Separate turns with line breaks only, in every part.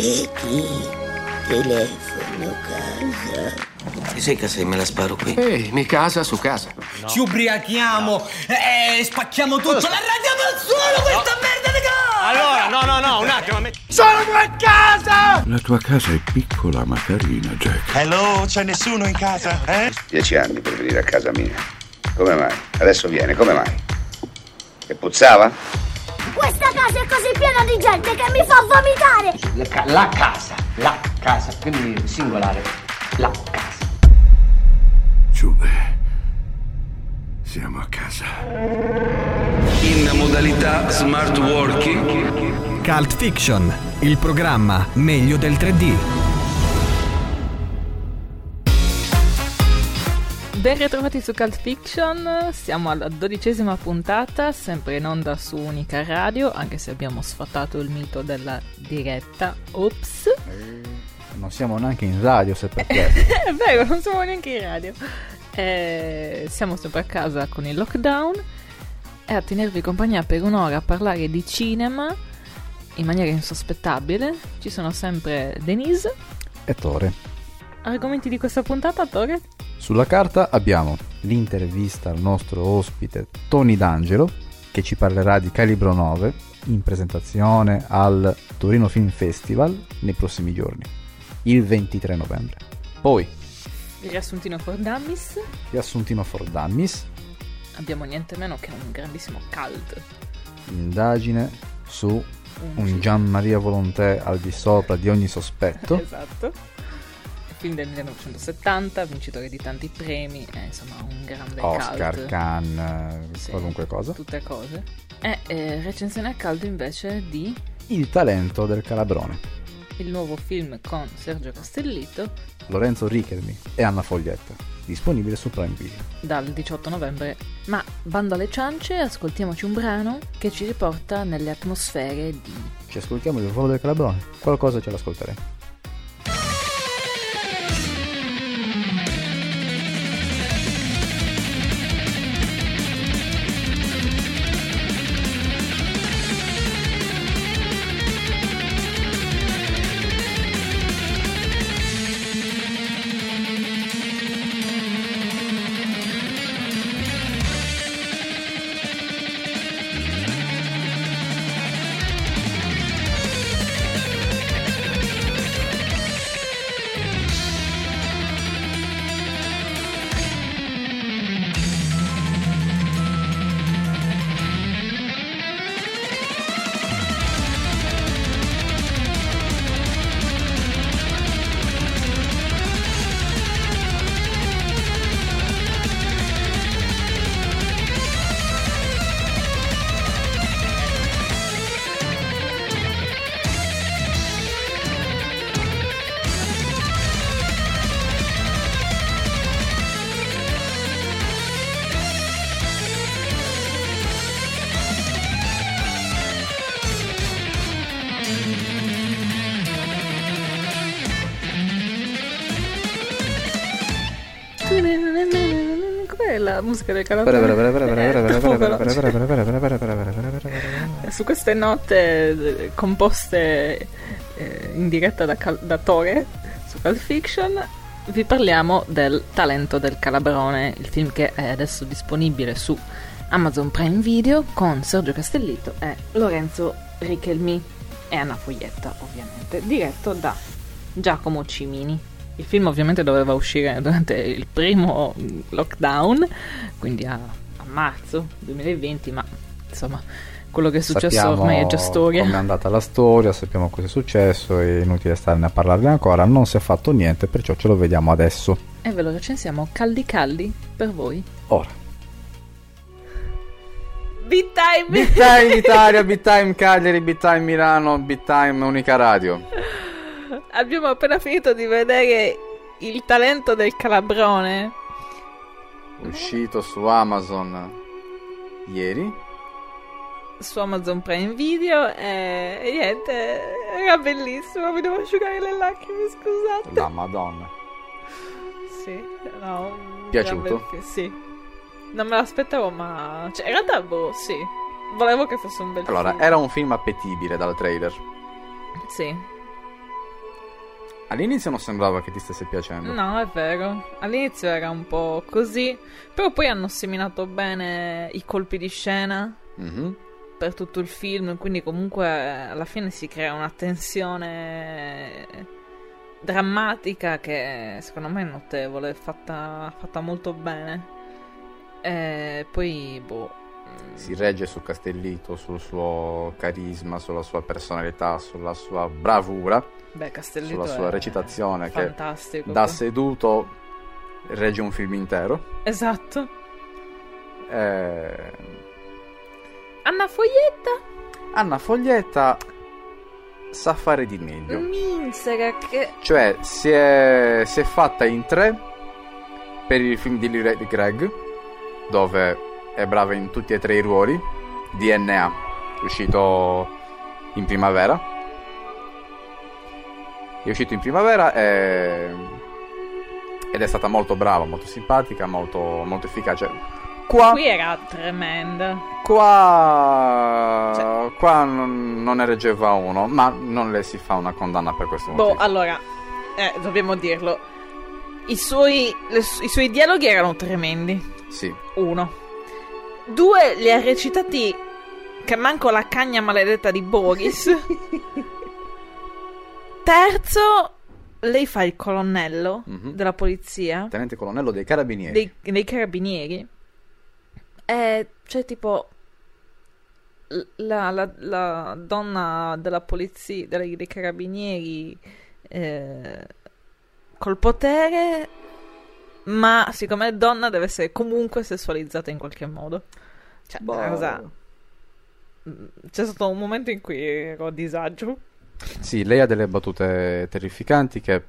Ricchetti, telefono casa.
Ti sei casa e me la sparo qui?
Ehi, mi casa su casa.
Ci ubriachiamo e spacchiamo tutto. La radiamo al suolo questa merda di casa!
Allora, no, no, no, un attimo. mi-
La tua casa è piccola ma carina, Jack.
Hello, c'è nessuno in casa? Eh?
Dieci anni per venire a casa mia. Come mai? Adesso viene, come mai? E puzzava?
Questa casa è così piena di gente che mi fa vomitare!
La, ca- la casa, la casa, quindi singolare. La casa.
Giube. Siamo a casa.
In modalità smart working.
Cult Fiction, il programma meglio del 3D.
Ben ritrovati su Cult Fiction, siamo alla dodicesima puntata, sempre in onda su Unica Radio, anche se abbiamo sfatato il mito della diretta. Ops!
Non siamo neanche in radio se per te.
È vero, non siamo neanche in radio. Eh, siamo sempre a casa con il lockdown e a tenervi compagnia per un'ora a parlare di cinema in maniera insospettabile. Ci sono sempre Denise.
E Tore.
Argomenti di questa puntata, Tore?
Sulla carta abbiamo l'intervista al nostro ospite Tony D'Angelo che ci parlerà di Calibro 9 in presentazione al Torino Film Festival nei prossimi giorni, il 23 novembre. Poi,
riassuntino for Dummies.
riassuntino for Dummies,
Abbiamo niente meno che un grandissimo cult.
indagine su un Gian Maria Volonté al di sopra di ogni sospetto.
esatto. Film del 1970, vincitore di tanti premi, è insomma un grande
Oscar,
cult.
Cannes,
Sì,
qualunque cosa.
Tutte cose. E eh, recensione a caldo invece di
Il talento del calabrone.
il nuovo film con Sergio Castellitto
Lorenzo Richelmi e Anna Foglietta, disponibile su Prime Video.
dal 18 novembre. Ma bando alle ciance, ascoltiamoci un brano che ci riporta nelle atmosfere di
Ci ascoltiamo il volo del calabrone? Qualcosa ce l'ascolteremo.
Su queste note eh, composte eh, in diretta da, Cal- da Tore su Cult Fiction vi parliamo del talento del calabrone, il film che è adesso disponibile su Amazon Prime Video con Sergio Castellitto e Lorenzo Richelmi e Anna Foglietta ovviamente, diretto da Giacomo Cimini. Il film ovviamente doveva uscire durante il primo lockdown, quindi a, a marzo 2020, ma insomma quello che è successo
Sappiamo
ormai è già storia.
Come è andata la storia, sappiamo cosa è successo, è inutile starne a parlarne ancora, non si è fatto niente, perciò ce lo vediamo adesso.
E ve lo recensiamo caldi caldi per voi.
Ora.
Big time!
Big Time Italia, Big Time Cagliari, Big Time Milano, Big Time Unica Radio.
Abbiamo appena finito di vedere il talento del calabrone.
Uscito su Amazon ieri.
su Amazon Prime Video e, e niente, era bellissimo, mi devo asciugare le lacrime, scusate.
La madonna.
Sì, no.
Piaciuto?
bel Sì. Non me l'aspettavo, ma... Cioè, in realtà, boh, sì. Volevo che fosse un bel
Allora,
film.
era un film appetibile dal trailer.
Sì.
All'inizio non sembrava che ti stesse piacendo.
No, è vero. All'inizio era un po' così, però poi hanno seminato bene i colpi di scena
Mhm.
per tutto il film, quindi comunque alla fine si crea una tensione drammatica che secondo me è notevole, fatta, fatta molto bene. E poi, boh,
Si regge su Castellito, sul suo carisma, sulla sua personalità, sulla sua bravura,
beh, Castellito
sulla sua recitazione che da seduto regge un film intero.
Esatto.
Eh,
Anna Foglietta,
Anna Foglietta sa fare di meglio.
Minsera, che...
Cioè, si è, si è fatta in tre per il film di Greg, dove è brava in tutti e tre i ruoli. DNA, uscito in primavera. È uscito in primavera e... ed è stata molto brava, molto simpatica, molto, molto efficace. Qua,
Qui era tremenda.
qua,
Cioè-
qua non, non ne reggeva uno, ma non le si fa una condanna per questo
Boh,
motivo.
allora, eh, dobbiamo dirlo. I suoi, le I suoi dialoghi erano tremendi.
Sì.
Uno. Due, li ha recitati che manco la cagna maledetta di Boris. Terzo, lei fa il colonnello
Mhm.
della polizia,
Tenente colonnello dei carabinieri.
dei, dei carabinieri. E cioè, tipo, la, la- la donna della polizia, dei, dei carabinieri, eh, col potere, ma siccome è donna deve essere comunque sessualizzata in qualche modo. Cioè,
Boh.
cosa... Mm, C'è stato un momento in cui ero a disagio.
Sì, lei ha delle battute terrificanti che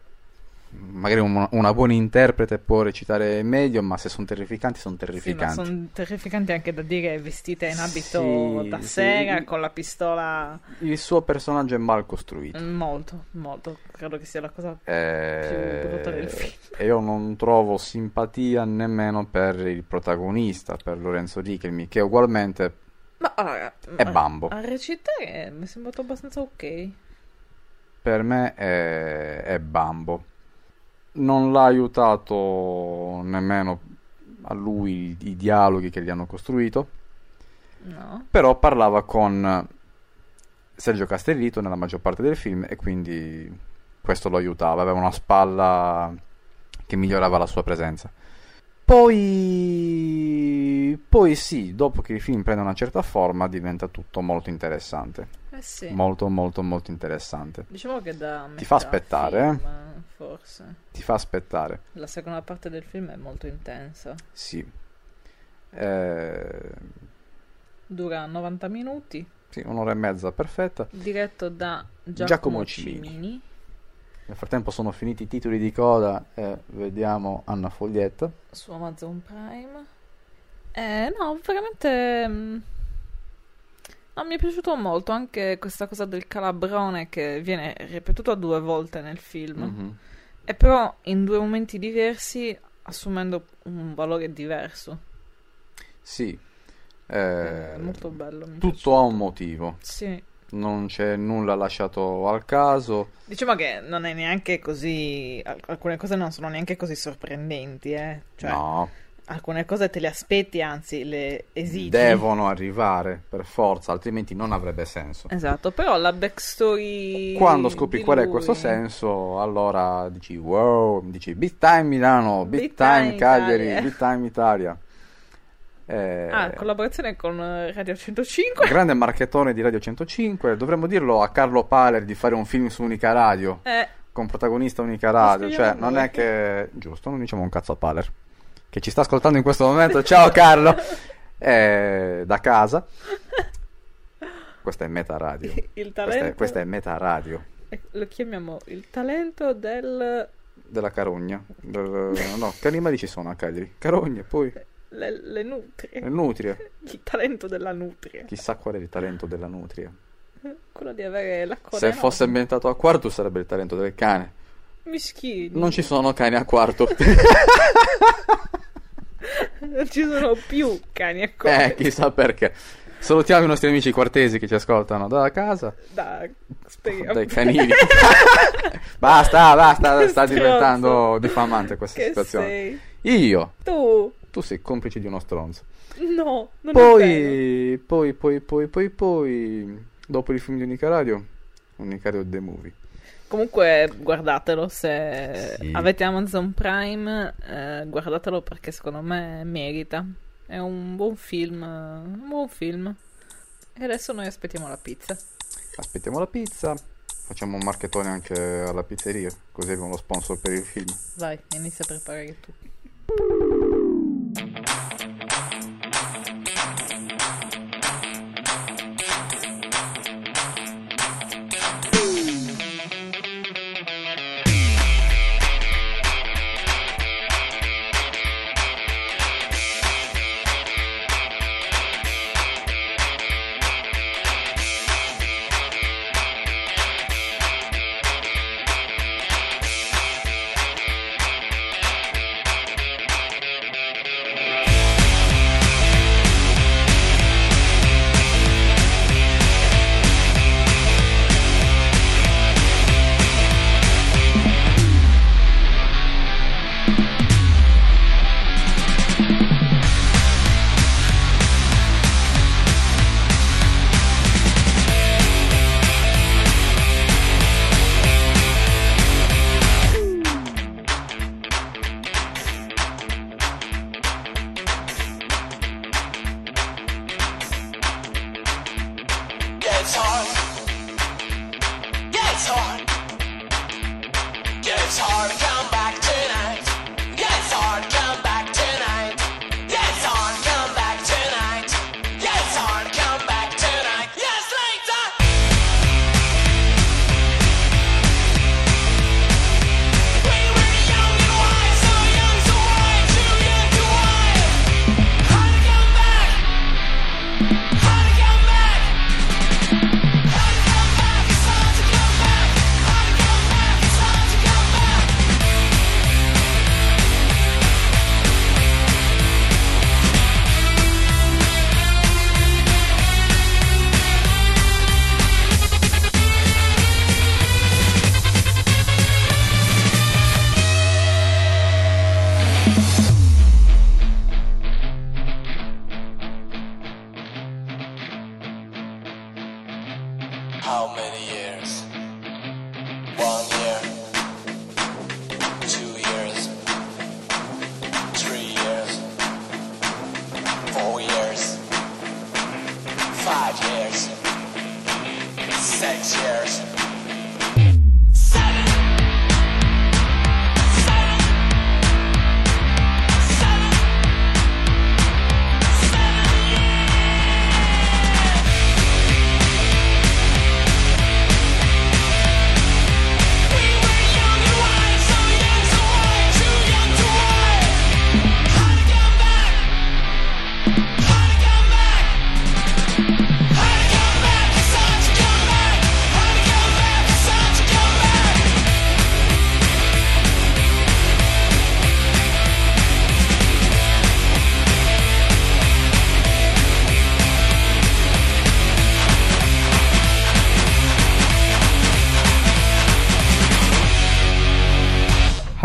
magari un- una buona interprete può recitare meglio, ma se sono terrificanti, sono
Sì,
terrificanti.
sono terrificanti anche da dire vestita in abito
Sì,
da
sì.
sera con la pistola.
Il suo personaggio è mal costruito.
Molto, molto. Credo che sia la cosa
Eh,
più brutta del film.
E io non trovo simpatia nemmeno per il protagonista, per Lorenzo Richelmi, che ugualmente
Ma allora,
è
a-
bambo.
A recitare mi è sembrato abbastanza ok.
Per me è, è bambo. Non l'ha aiutato nemmeno a lui i dialoghi che gli hanno costruito.
No.
Però parlava con Sergio Castellito nella maggior parte del film e quindi questo lo aiutava. Aveva una spalla che migliorava la sua presenza. Poi, poi sì, dopo che il film prende una certa forma diventa tutto molto interessante.
Eh sì.
Molto molto molto interessante.
Diciamo che da
Ti fa aspettare,
film,
eh?
Forse.
Ti fa aspettare.
La seconda parte del film è molto intensa.
Sì. Eh,
Dura 90 minuti.
sì, un'ora e mezza perfetta.
Diretto da Giacomo,
Giacomo
Cimini.
Cimini. Nel frattempo sono finiti i titoli di coda e vediamo Anna Foglietta.
su Amazon Prime. Eh, no, veramente. No, mi è piaciuto molto anche questa cosa del calabrone che viene ripetuta due volte nel film.
Mhm.
E però in due momenti diversi, assumendo un valore diverso.
Sì. Eh,
È molto bello.
tutto ha un motivo.
Sì.
Non c'è nulla lasciato al caso.
Diciamo che non è neanche così. al- Alcune cose non sono neanche così sorprendenti, eh. Cioè,
no,
alcune cose te le aspetti, anzi, le esigi.
devono arrivare per forza, altrimenti non avrebbe senso.
Esatto, però la backstory.
Quando scopri qual è questo senso, allora dici wow, dici big time Milano, big,
Big
time,
time
Cagliari,
Italia.
big time Italia. Eh,
Ah, collaborazione con Radio 105.
grande marchettone di Radio 105, dovremmo dirlo a Carlo Paler di fare un film su Unica Radio,
Eh,
con protagonista Unica Radio, cioè non è che... giusto, non diciamo un cazzo a Paler, che ci sta ascoltando in questo momento, ciao Carlo, Eh, da casa. Questa è Meta Radio.
il
Questa
talento.
è, questa è Meta Radio.
eh, Lo chiamiamo il talento del.
Della Carogna. Del- no, che animali ci sono a Cagliari? Carogne, poi
Le, le nutrie.
le nutrie.
Il talento della nutria.
Chissà qual è il talento della nutria.
Quello di avere la coda.
Se
enorme.
fosse ambientato a quarto sarebbe il talento del cane.
Mischini.
Non ci sono cani a quarto.
Non ci sono più cani a coda.
eh, chissà perché. Salutiamo i nostri amici quartesi che ci ascoltano da casa.
Da, speriamo.
Dai canini. basta, basta, sta
Stronzo.
diventando diffamante questa
Che
situazione.
sei?
Io,
Tu?
tu sei complice di uno stronzo.
No, non è vero.
Poi, poi, poi, poi, poi, poi, dopo il film di Nicaradio, un Nicaradio The Movie.
Comunque guardatelo se
Sì.
avete Amazon Prime, eh, guardatelo perché secondo me merita. È un buon film, un buon film. E adesso noi aspettiamo la pizza.
Aspettiamo la pizza, facciamo un marchettone anche alla pizzeria, così abbiamo lo sponsor per il film.
Vai, inizia a preparare tu.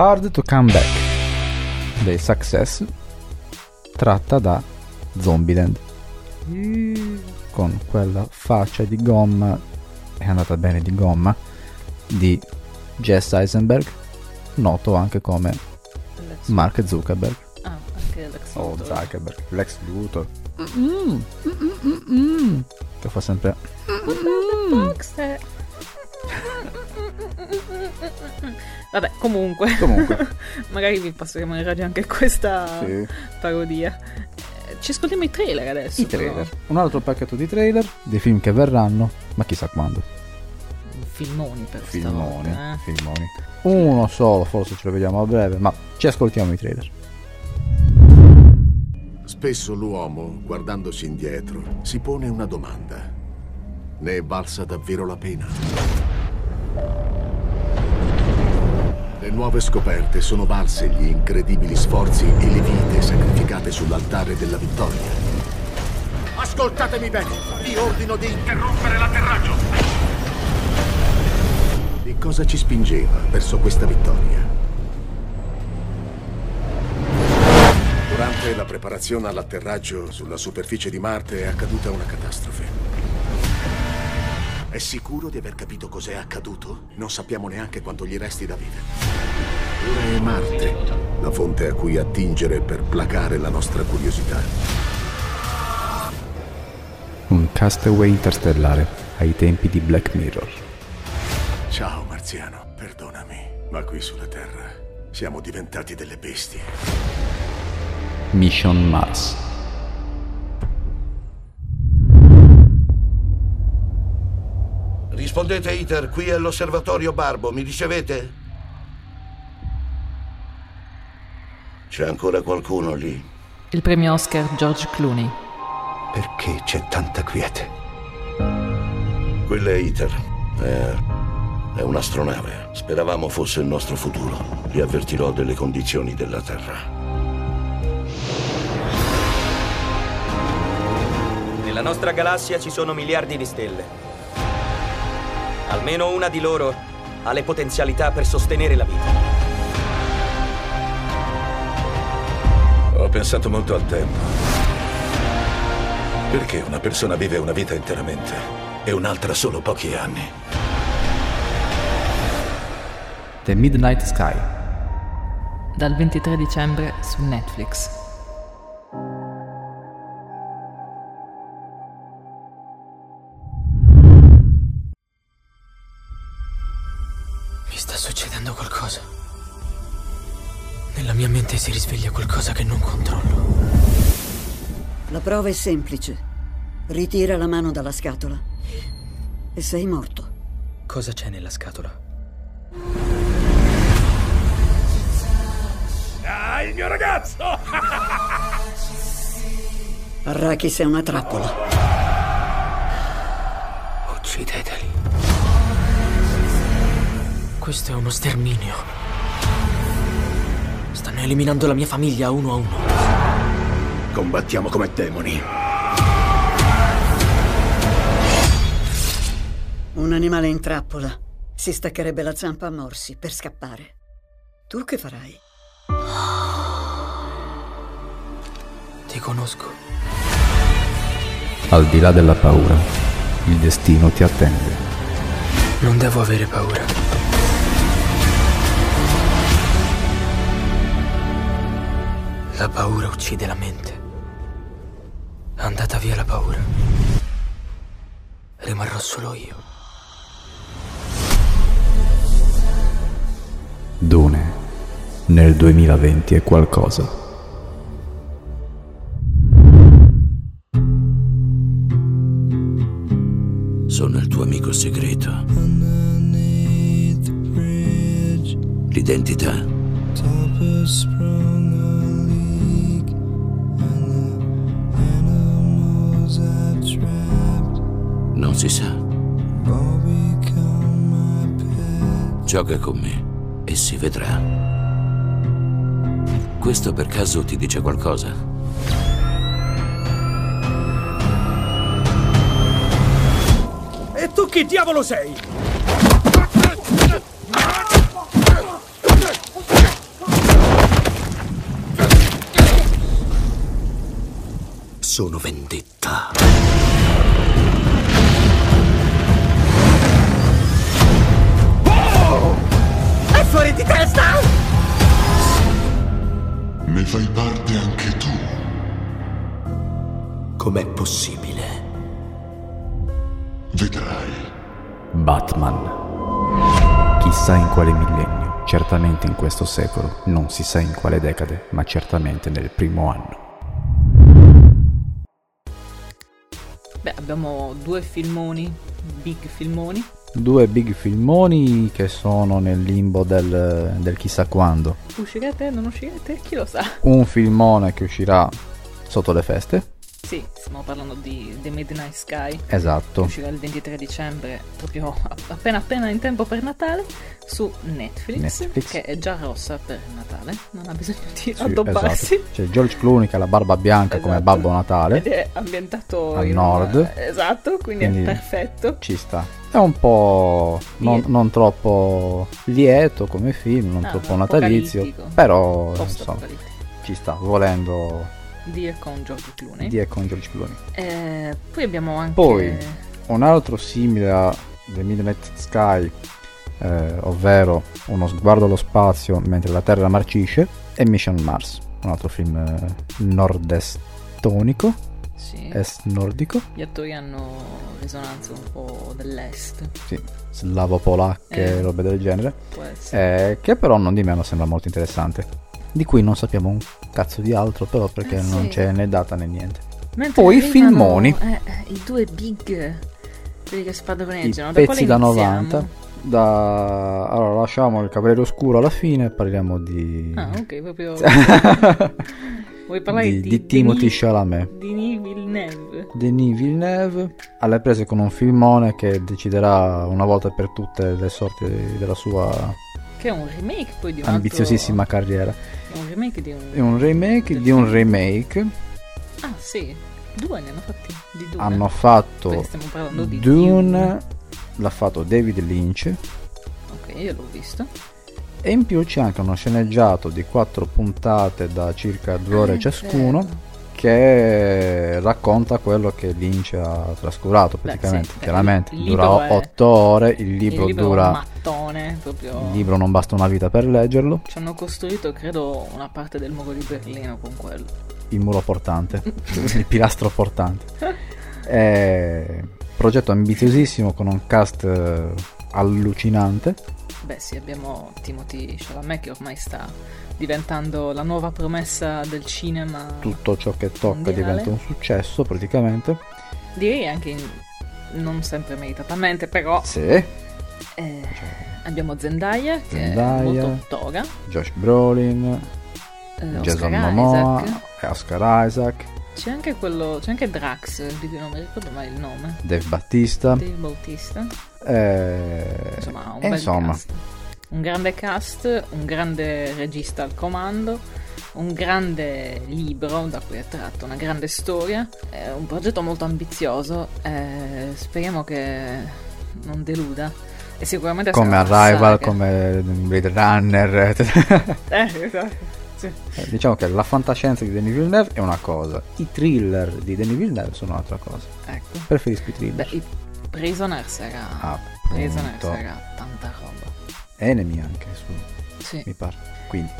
Hard to Come Back
dei Success tratta da Zombieland con quella faccia di gomma è andata bene di gomma di Jess Eisenberg noto anche come
Lex-
Mark Zuckerberg
Ah, anche Lex
o
Luthor.
Zuckerberg Lex Luthor Mm, mm, mm, mm, che fa sempre
Boxer. Vabbè, comunque.
Comunque.
Magari vi passeremo in radio anche questa
Sì.
parodia. Eh, Ci ascoltiamo i trailer adesso.
i
però.
trailer un altro pacchetto di trailer dei film che verranno ma chissà quando
Filmoni per
filmoni,
stavolta, eh.
filmoni. Uno solo, forse ce lo vediamo a breve, ma ci ascoltiamo i trailer.
Spesso l'uomo, guardandosi indietro, si pone una domanda. Ne è valsa davvero la pena? Le nuove scoperte sono valse gli incredibili sforzi e le vite sacrificate sull'altare della vittoria. Ascoltatemi bene. Vi ordino di interrompere l'atterraggio. Di cosa ci spingeva verso questa vittoria? Durante la preparazione all'atterraggio sulla superficie di Marte è accaduta una catastrofe. È sicuro di aver capito cos'è accaduto? Non sappiamo neanche quanto gli resti da vivere. Ora è Marte, la fonte a cui attingere per placare la nostra curiosità.
Un castaway interstellare ai tempi di Black Mirror.
Ciao marziano, perdonami, ma qui sulla Terra siamo diventati delle bestie.
Mission Mars.
Rispondete, Iter, qui è l'osservatorio Barbo, mi ricevete? C'è ancora qualcuno lì?
Il premio Oscar George Clooney.
Perché c'è tanta quiete? Quella è Iter. È, è un'astronave. Speravamo fosse il nostro futuro. Vi avvertirò delle condizioni della Terra.
Nella nostra galassia ci sono miliardi di stelle. Almeno una di loro ha le potenzialità per sostenere la vita.
Ho pensato molto al tempo. Perché una persona vive una vita interamente e un'altra solo pochi anni?
The Midnight Sky.
Dal 23 dicembre su Netflix.
Sta succedendo qualcosa. Nella mia mente si risveglia qualcosa che non controllo.
La prova è semplice. Ritira la mano dalla scatola. E sei morto.
Cosa c'è nella scatola?
Ah, il mio ragazzo!
Arrakis è una trappola.
Uccideteli. Questo è uno sterminio. Stanno eliminando la mia famiglia uno a uno.
Combattiamo come demoni.
Un animale in trappola si staccherebbe la zampa a morsi per scappare. Tu che farai?
Ti conosco.
Al di là della paura, il destino ti attende.
Non devo avere paura. La paura uccide la mente. Andata via la paura. Rimarrò solo io.
Dune nel 2020 è qualcosa.
Sono il tuo amico segreto. L'identità. Non si sa. Gioca con me e si vedrà. Questo per caso ti dice qualcosa?
E tu chi diavolo sei?
Sono vendetta.
Fuori di testa!
Ne fai parte anche tu.
Com'è possibile?
Vedrai.
Batman. Chissà in quale millennio, certamente in questo secolo, non si sa in quale decade, ma certamente nel primo anno.
Beh, abbiamo due filmoni, big filmoni.
Due big filmoni che sono nel limbo del, del chissà quando.
Uscirete? Non uscirete? Chi lo sa?
Un filmone che uscirà sotto le feste
Sì, stiamo parlando di The Midnight Sky.
Esatto.
Che uscirà il 23 dicembre, proprio appena appena in tempo per Natale, su Netflix,
Netflix.
che è già rossa per Natale, non ha bisogno di
Sì,
addobbarsi.
esatto. C'è George Clooney che ha la barba bianca come Babbo Natale.
Ed è ambientato
Al nord.
Esatto, quindi,
Quindi-
è perfetto.
Ci sta. È un po' non, non troppo lieto come film, non
Ah,
troppo
no,
natalizio, però insomma, ci sta, volendo
e con George Clooney.
e con George Clooney.
Eh, poi abbiamo anche...
Poi un altro simile a The Midnight Sky, eh, ovvero uno sguardo allo spazio mentre la Terra marcisce, è Mission Mars, un altro film eh, nord-estonico,
Sì.
est nordico,
Gli attori hanno risonanze un po' dell'est.
sì, slavo-polacche,
Eh.
robe del genere, eh, che però non di meno sembra molto interessante. Di cui non sappiamo un cazzo di altro, però perché
Eh,
non
sì.
c'è né data né niente.
Mentre
Poi i filmoni.
eh, eh, I due big, quelli che
I
spadroneggiano. Da quale
pezzi da
iniziamo?
90. Da... Allora, lasciamo il Cavaliere Oscuro alla fine e parliamo di.
Ah, ok, proprio... Vuoi parlare
di,
di,
di Timothy
Denis-
Chalamet.
Denis Villeneuve?
Denis Villeneuve alle prese con un filmone che deciderà una volta per tutte le sorti della sua
Che è un remake poi di un altro...
ambiziosissima carriera.
È un remake di un...
È un remake di un remake.
Ah, sì. Due ne hanno fatti di Dune.
Hanno fatto
Perché stiamo parlando di
Dune, l'ha fatto David Lynch.
Ok, io l'ho visto.
E in più c'è anche uno sceneggiato di quattro puntate da circa due ore
Ah,
ciascuno che racconta quello che Lynch ha trascurato
Beh,
praticamente.
sì, beh,
Chiaramente
il
dura
libro è-
otto ore, il libro,
il libro
dura...
un mattone, proprio...
Il libro non basta una vita per leggerlo.
Ci hanno costruito, credo, una parte del muro di Berlino con quello.
Il muro portante, il pilastro portante. È progetto ambiziosissimo con un cast eh, allucinante.
Beh sì, abbiamo Timothy Chalamet che ormai sta diventando la nuova promessa del cinema.
Tutto ciò che tocca
Mondiale.
diventa un successo praticamente.
Direi anche in- non sempre meritatamente, però
Sì.
eh, abbiamo Zendaya che
Zendaya.
è molto toga,
Josh Brolin,
eh,
Jason
Oscar
Momoa,
Isaac.
e Oscar Isaac,
C'è anche quello, c'è anche Drax, di cui non mi ricordo mai il nome.
Dave Battista.
Dave Bautista.
Eh,
Insomma, un
e
bel
insomma,
cast. Un grande cast, un grande regista al comando, un grande libro da cui è tratto una grande storia. È un progetto molto ambizioso. eh, speriamo che non deluda. E sicuramente
come Arrival, come Blade Runner.
Eh, esatto. Sì.
Eh, diciamo che la fantascienza di Denis Villeneuve è una cosa, i thriller di Denis Villeneuve sono un'altra cosa.
Ecco.
Preferisco i thriller.
Beh, i Prisoners era.
Ah,
Prisoners era tanta roba.
Enemy anche su,
Sì.
mi pare. Quindi.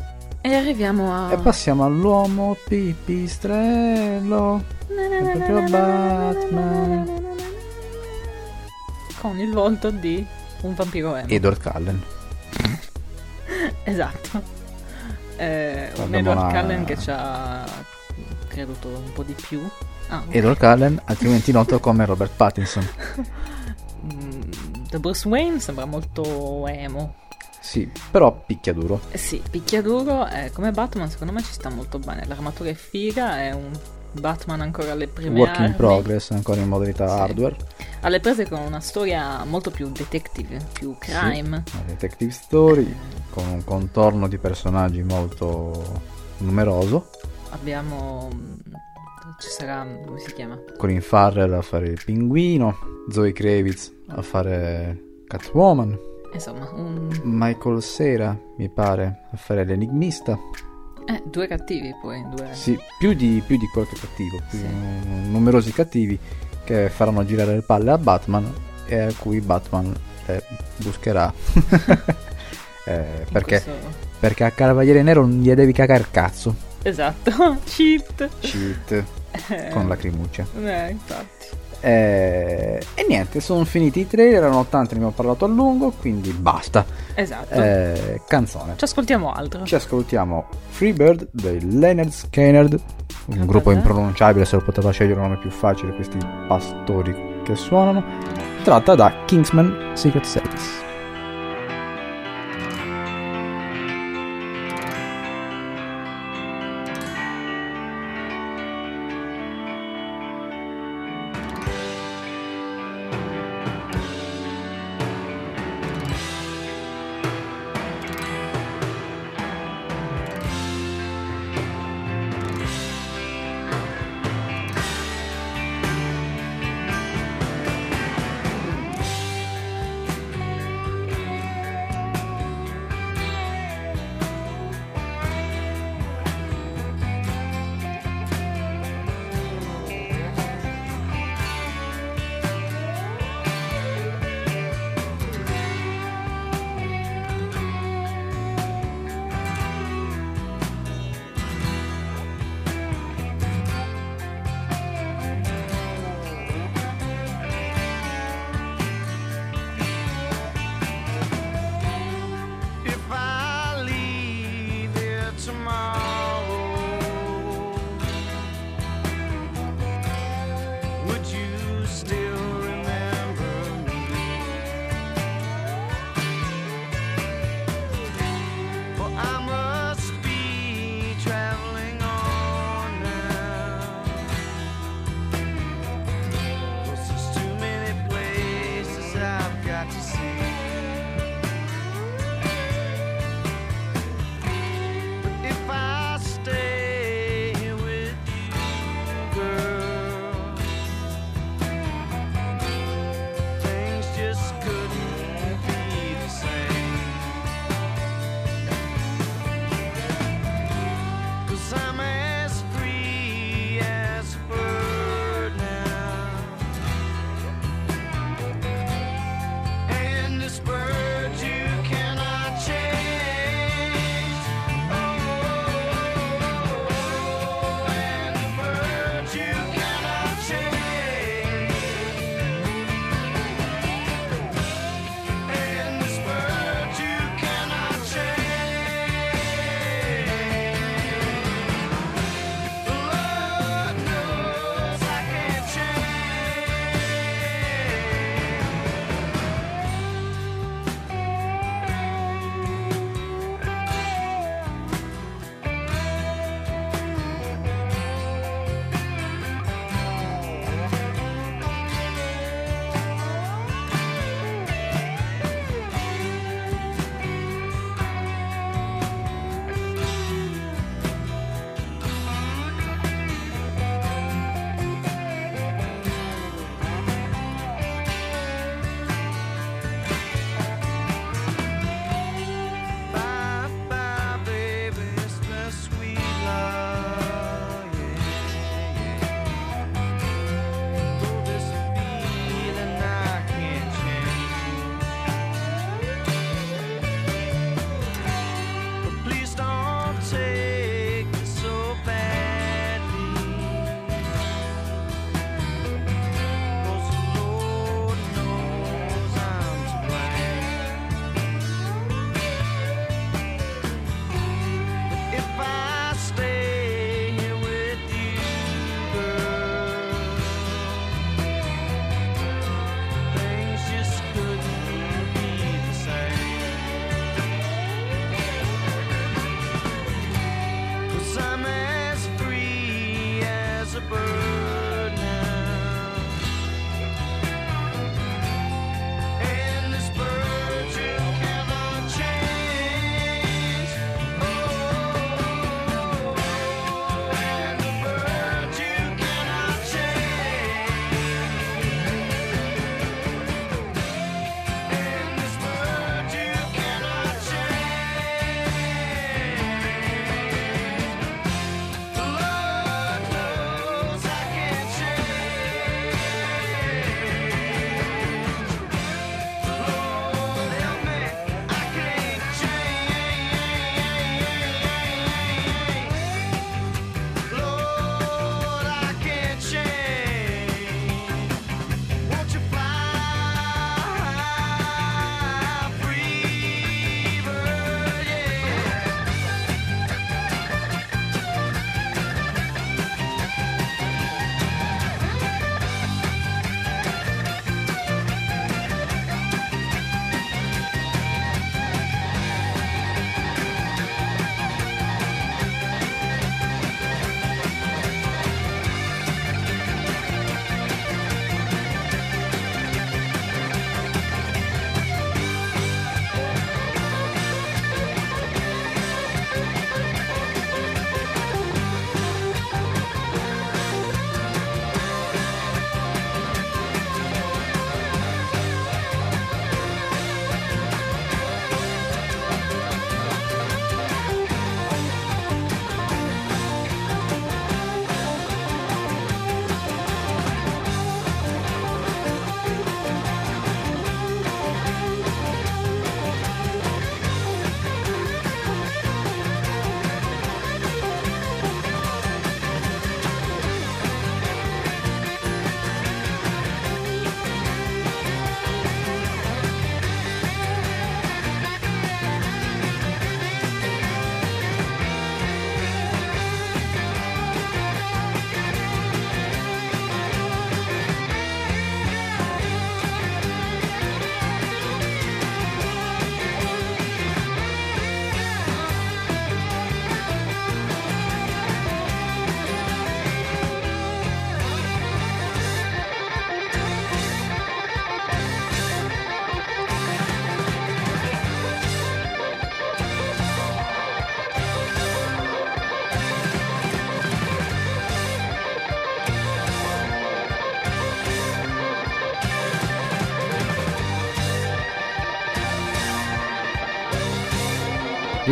E arriviamo a.
E passiamo all'uomo pipistrello. È proprio Batman.
Con il volto di un vampiro emo.
Edward Cullen.
Esatto. Eh, un Edward
una-
Cullen che ci ha creduto un po' di più. Ah, ok.
Edward Cullen, altrimenti noto come Robert Pattinson.
Mm, The Bruce Wayne sembra molto emo.
Sì, però picchiaduro.
Eh sì, picchiaduro eh, come Batman secondo me ci sta molto bene. L'armatura è figa, è un Batman ancora alle prime
Work in progress, ancora in modalità
Sì.
hardware.
Alle prese con una storia molto più detective, più crime.
Sì, detective story con un contorno di personaggi molto numeroso.
Abbiamo. Ci sarà. come si chiama?
Colin Farrell a fare il pinguino, Zoe Kravitz a fare Catwoman,
Insomma, un.
Michael Cera, mi pare, a fare l'enigmista.
Eh, due cattivi poi. Due...
Sì, più di, più di qualche cattivo, più
Sì.
numerosi cattivi che faranno girare le palle a Batman e a cui Batman eh, buscherà. Eh, perché,
questo-
perché a Cavaliere Nero non gli devi cagare il cazzo.
Esatto, cheat.
Cheat.
Eh.
Con lacrimuccia.
Eh, infatti.
Eh, e niente, sono finiti i trailer, erano 80, ne abbiamo parlato a lungo, quindi basta.
Esatto.
Eh, canzone.
Ci ascoltiamo altro.
Ci ascoltiamo Freebird dei Leonard Skinner, un gruppo
beh.
impronunciabile, se lo poteva scegliere un nome più facile, questi pastori che suonano, tratta da Kingsman Secret Service.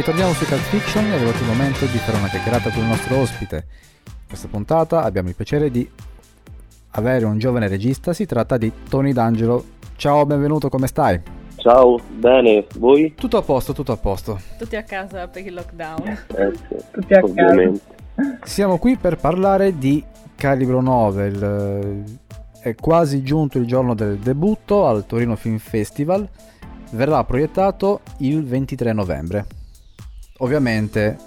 Ritorniamo su Cult Fiction, è arrivato il momento di fare una chiacchierata con il nostro ospite. In questa puntata abbiamo il piacere di avere un giovane regista, si tratta di Tony D'Angelo. Ciao, benvenuto, come stai?
Ciao, bene, voi?
Tutto a posto, tutto a posto.
Tutti a casa per il lockdown.
Eh sì,
Tutti a
ovviamente.
Siamo qui per parlare di Calibro 9. il- è quasi giunto il giorno del debutto al Torino Film Festival. Verrà proiettato il 23 novembre. Ovviamente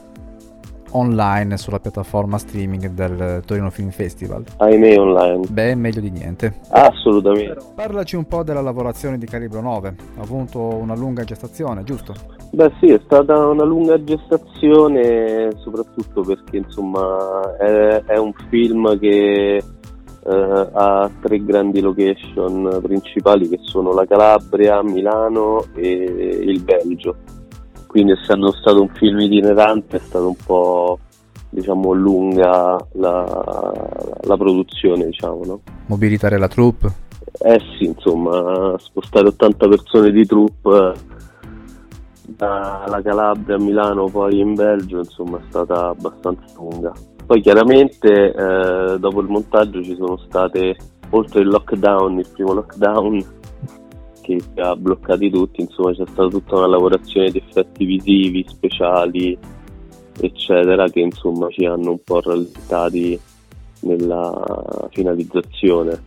online sulla piattaforma streaming del Torino Film Festival.
Ahimè online.
Beh, meglio di niente.
Assolutamente.
Parlaci un po' della lavorazione di Calibro 9. Ha avuto una lunga gestazione, giusto?
Beh sì, è stata una lunga gestazione, soprattutto perché insomma è, è un film che eh, ha tre grandi location principali che sono la Calabria, Milano e il Belgio. Quindi essendo stato un film itinerante è stato un po' diciamo lunga la, la produzione, diciamo, no?
Mobilitare la troupe.
Eh sì, insomma, spostare 80 persone di troupe eh, dalla Calabria a Milano poi in Belgio, insomma, è stata abbastanza lunga. Poi chiaramente eh, dopo il montaggio ci sono state, oltre il lockdown, il primo lockdown che ha bloccati tutti, insomma c'è stata tutta una lavorazione di effetti visivi, speciali, eccetera, che insomma ci hanno un po' rallentati nella finalizzazione.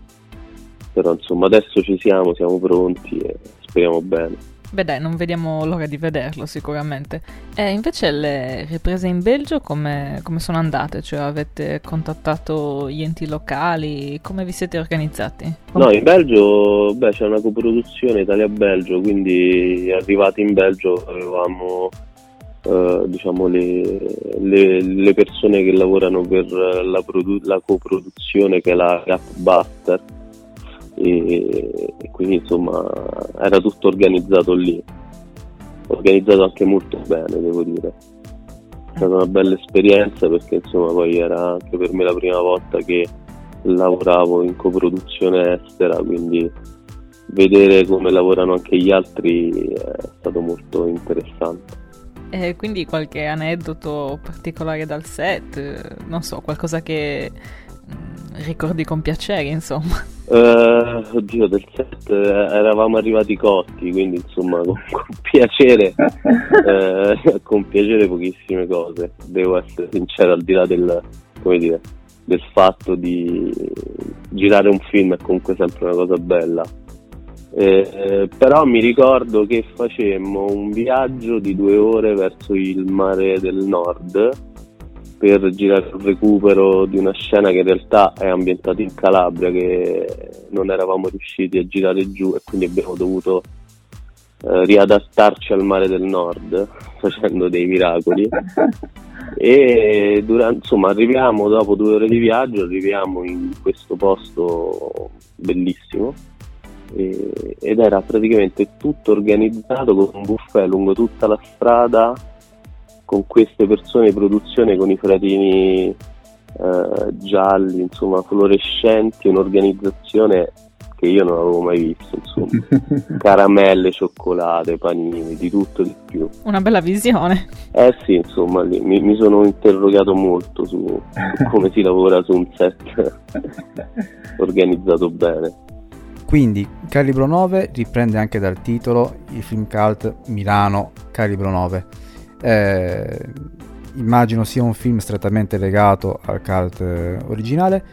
Però insomma adesso ci siamo, siamo pronti e speriamo bene.
Beh dai, non vediamo l'ora di vederlo sicuramente. E invece le riprese in Belgio come, come sono andate? Cioè avete contattato gli enti locali? Come vi siete organizzati?
No, in Belgio beh, c'è una coproduzione Italia-Belgio, quindi arrivati in Belgio avevamo eh, diciamo le, le- le persone che lavorano per la, produ- la coproduzione che è la Gapbuster e, e quindi insomma era tutto organizzato lì, organizzato anche molto bene devo dire. È stata una bella esperienza perché insomma poi era anche per me la prima volta che lavoravo in coproduzione estera, quindi vedere come lavorano anche gli altri è stato molto interessante.
E quindi qualche aneddoto particolare dal set? Eh, Non so, qualcosa che ricordi con piacere, insomma.
Eh, oddio, del set eh, eravamo arrivati cotti, quindi insomma con, con piacere, eh, con piacere pochissime cose, devo essere sincero, al di là del, dire, del fatto di girare un film è comunque sempre una cosa bella. Eh, però mi ricordo che facemmo un viaggio di due ore verso il mare del nord per girare il recupero di una scena che in realtà è ambientata in Calabria che non eravamo riusciti a girare giù e quindi abbiamo dovuto eh, riadattarci al mare del nord facendo dei miracoli. E durante, insomma arriviamo dopo due ore di viaggio arriviamo in questo posto bellissimo. E- ed era praticamente tutto organizzato con un buffet lungo tutta la strada con queste persone di produzione con i fratini eh, gialli, insomma fluorescenti, un'organizzazione che io non avevo mai visto, insomma. Caramelle, cioccolate, panini, di tutto di più.
Una bella visione.
Eh sì, insomma, lì mi, mi sono interrogato molto su, su come si lavora su un set organizzato bene.
Quindi Calibro 9 riprende anche dal titolo il film cult Milano Calibro 9. Eh, immagino sia un film strettamente legato al cult eh, originale.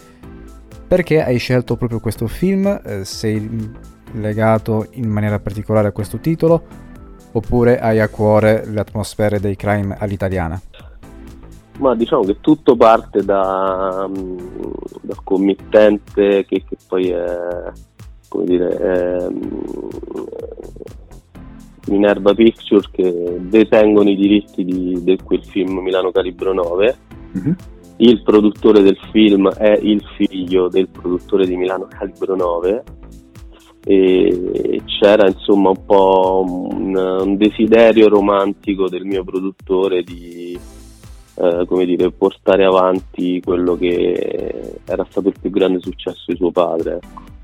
Perché hai scelto proprio questo film? Eh, sei legato in maniera particolare a questo titolo? Oppure hai a cuore le atmosfere dei crime all'italiana?
Ma diciamo che tutto parte da, mm, dal committente che, che poi è, come dire, è, mm, Minerva Picture che detengono i diritti di, di quel film Milano Calibro 9. Il produttore del film è il figlio del produttore di Milano Calibro 9 e c'era insomma un po' un, un desiderio romantico del mio produttore di eh, come dire, portare avanti quello che era stato il più grande successo di suo padre.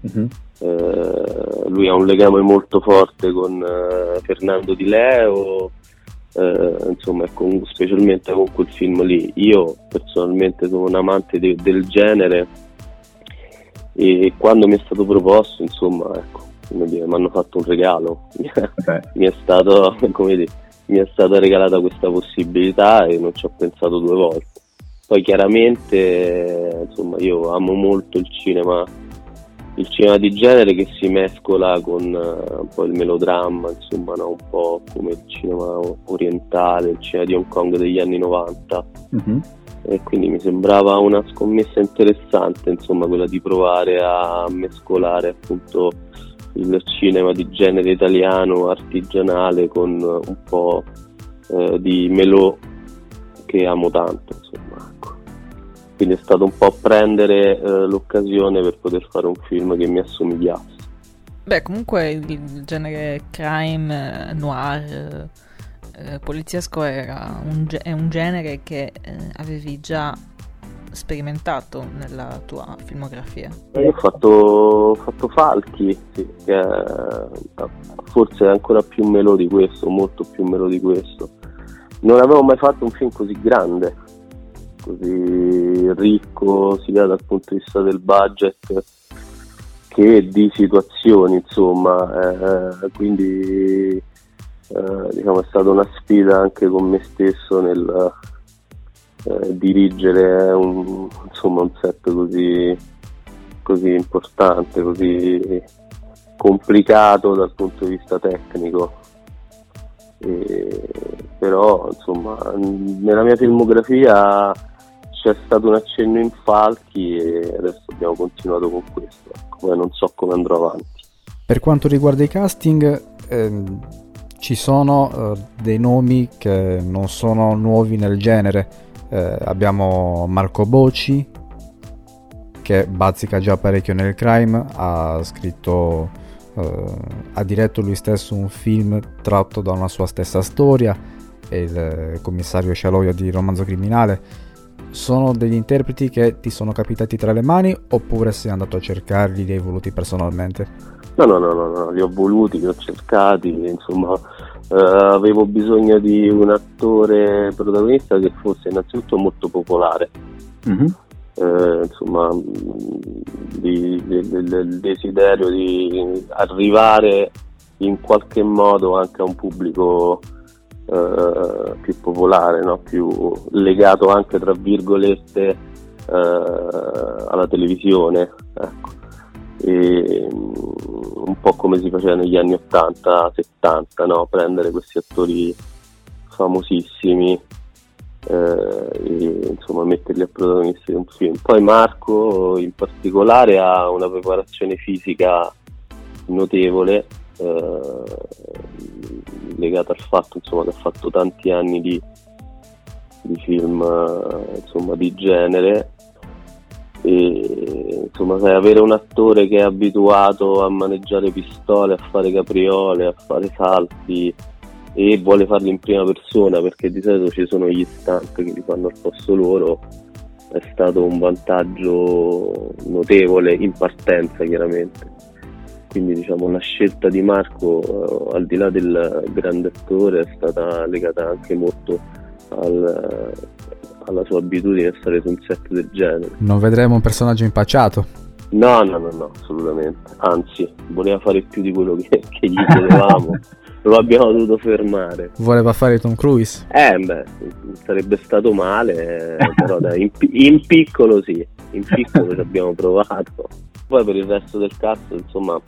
Ecco. Eh, lui ha un legame molto forte con eh, Fernando Di Leo eh, insomma, con- specialmente con quel film lì. Io personalmente sono un amante de- del genere e quando mi è stato proposto, insomma, ecco, mi hanno fatto un regalo, mi è stato, come dire, mi è stata regalata questa possibilità e non ci ho pensato due volte. Poi chiaramente, insomma, io amo molto il cinema, il cinema di genere che si mescola con eh, un po' il melodramma, insomma, no? un po' come il cinema orientale, il cinema di Hong Kong degli anni 90 e quindi mi sembrava una scommessa interessante, insomma, quella di provare a mescolare appunto il cinema di genere italiano artigianale con un po' eh, di melò che amo tanto, insomma. Quindi è stato un po' prendere eh, l'occasione per poter fare un film che mi assomigliasse.
Beh, comunque il, genere crime, eh, noir, eh, poliziesco era un, è un genere che eh, avevi già sperimentato nella tua filmografia.
Io ho fatto, ho fatto Falchi, sì, che è, forse è ancora più melo di questo, molto più melo di questo. Non avevo mai fatto un film così grande, così ricco sia dal punto di vista del budget che di situazioni, insomma, eh, quindi eh, diciamo è stata una sfida anche con me stesso nel eh, dirigere un, insomma, un set così, così importante, così complicato dal punto di vista tecnico. E- però insomma nella mia filmografia c'è stato un accenno in Falchi e adesso abbiamo continuato con questo, ecco, poi non so come andrò avanti.
Per quanto riguarda i casting, ehm, ci sono eh, dei nomi che non sono nuovi nel genere. Eh, abbiamo Marco Bocci, che bazzica già parecchio nel crime, ha scritto, eh, ha diretto lui stesso un film tratto da una sua stessa storia, è il commissario Scialoia di Romanzo Criminale. Sono degli interpreti che ti sono capitati tra le mani oppure sei andato a cercarli, li hai voluti personalmente?
No, no, no, no, no, li ho voluti, li ho cercati, insomma, eh, avevo bisogno di un attore protagonista che fosse innanzitutto molto popolare, Eh, insomma, di- di- del- del desiderio di arrivare in qualche modo anche a un pubblico eh, più popolare, no? più legato anche tra virgolette eh, alla televisione. Ecco e, mm, un po' come si faceva negli anni 80-70, no? prendere questi attori famosissimi eh, e insomma metterli a protagonisti di un film. Poi Marco in particolare ha una preparazione fisica notevole eh, legata al fatto insomma, che ha fatto tanti anni di, di film eh, insomma, di genere. E insomma sai, avere un attore che è abituato a maneggiare pistole, a fare capriole, a fare salti e vuole farli in prima persona perché di solito ci sono gli stunt che li fanno al posto loro è stato un vantaggio notevole in partenza chiaramente quindi diciamo la scelta di Marco eh, al di là del grande attore è stata legata anche molto al, alla sua abitudine a stare su un set del genere
Non vedremo un personaggio impacciato.
No, no, no, no, assolutamente. Anzi, voleva fare più di quello che, che gli chiedevamo. Lo abbiamo dovuto fermare.
Voleva fare Tom Cruise.
Eh, beh, sarebbe stato male, però dai, in, in piccolo sì, in piccolo ci abbiamo provato. Poi per il resto del cast, insomma,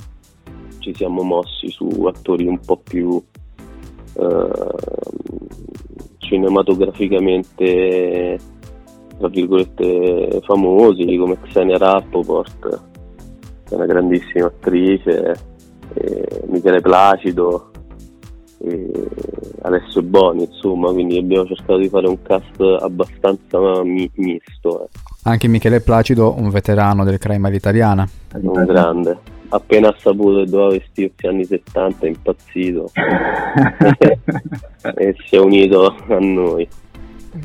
ci siamo mossi su attori un po' più eh, cinematograficamente, tra virgolette, famosi, come Xenia Rappaport, che è una grandissima attrice, Michele Placido, Alessio Boni, insomma, quindi abbiamo cercato di fare un cast abbastanza mi- misto. ecco.
Anche Michele Placido, un veterano del crime all'italiana.
un grande. Appena ha saputo che doveva vestirsi anni 70 è impazzito e si è unito a noi.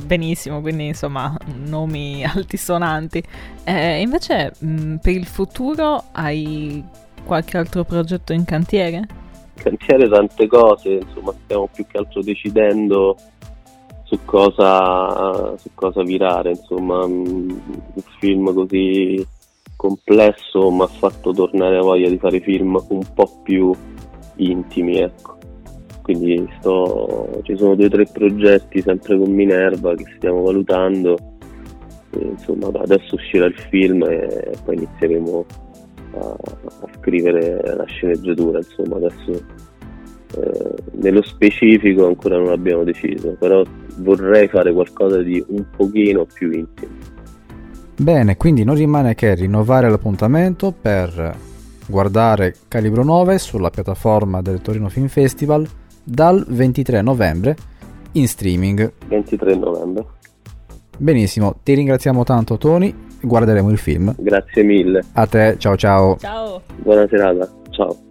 Benissimo, quindi insomma nomi altisonanti. Eh, invece mh, per il futuro hai qualche altro progetto in cantiere?
cantiere tante cose, insomma stiamo più che altro decidendo su cosa, su cosa virare, insomma mm, un film così complesso mi ha fatto tornare a voglia di fare film un po' più intimi, ecco. Quindi sto, ci sono due o tre progetti sempre con Minerva che stiamo valutando. E, insomma, adesso uscirà il film e poi inizieremo a, a scrivere la sceneggiatura. Insomma, adesso eh, nello specifico ancora non abbiamo deciso, però vorrei fare qualcosa di un pochino più intimo.
Bene, quindi non rimane che rinnovare l'appuntamento per guardare Calibro 9 sulla piattaforma del Torino Film Festival dal 23 novembre in streaming.
23 novembre.
Benissimo, ti ringraziamo tanto Tony, guarderemo il film.
Grazie mille.
A te, ciao ciao.
Ciao.
Buona serata, ciao.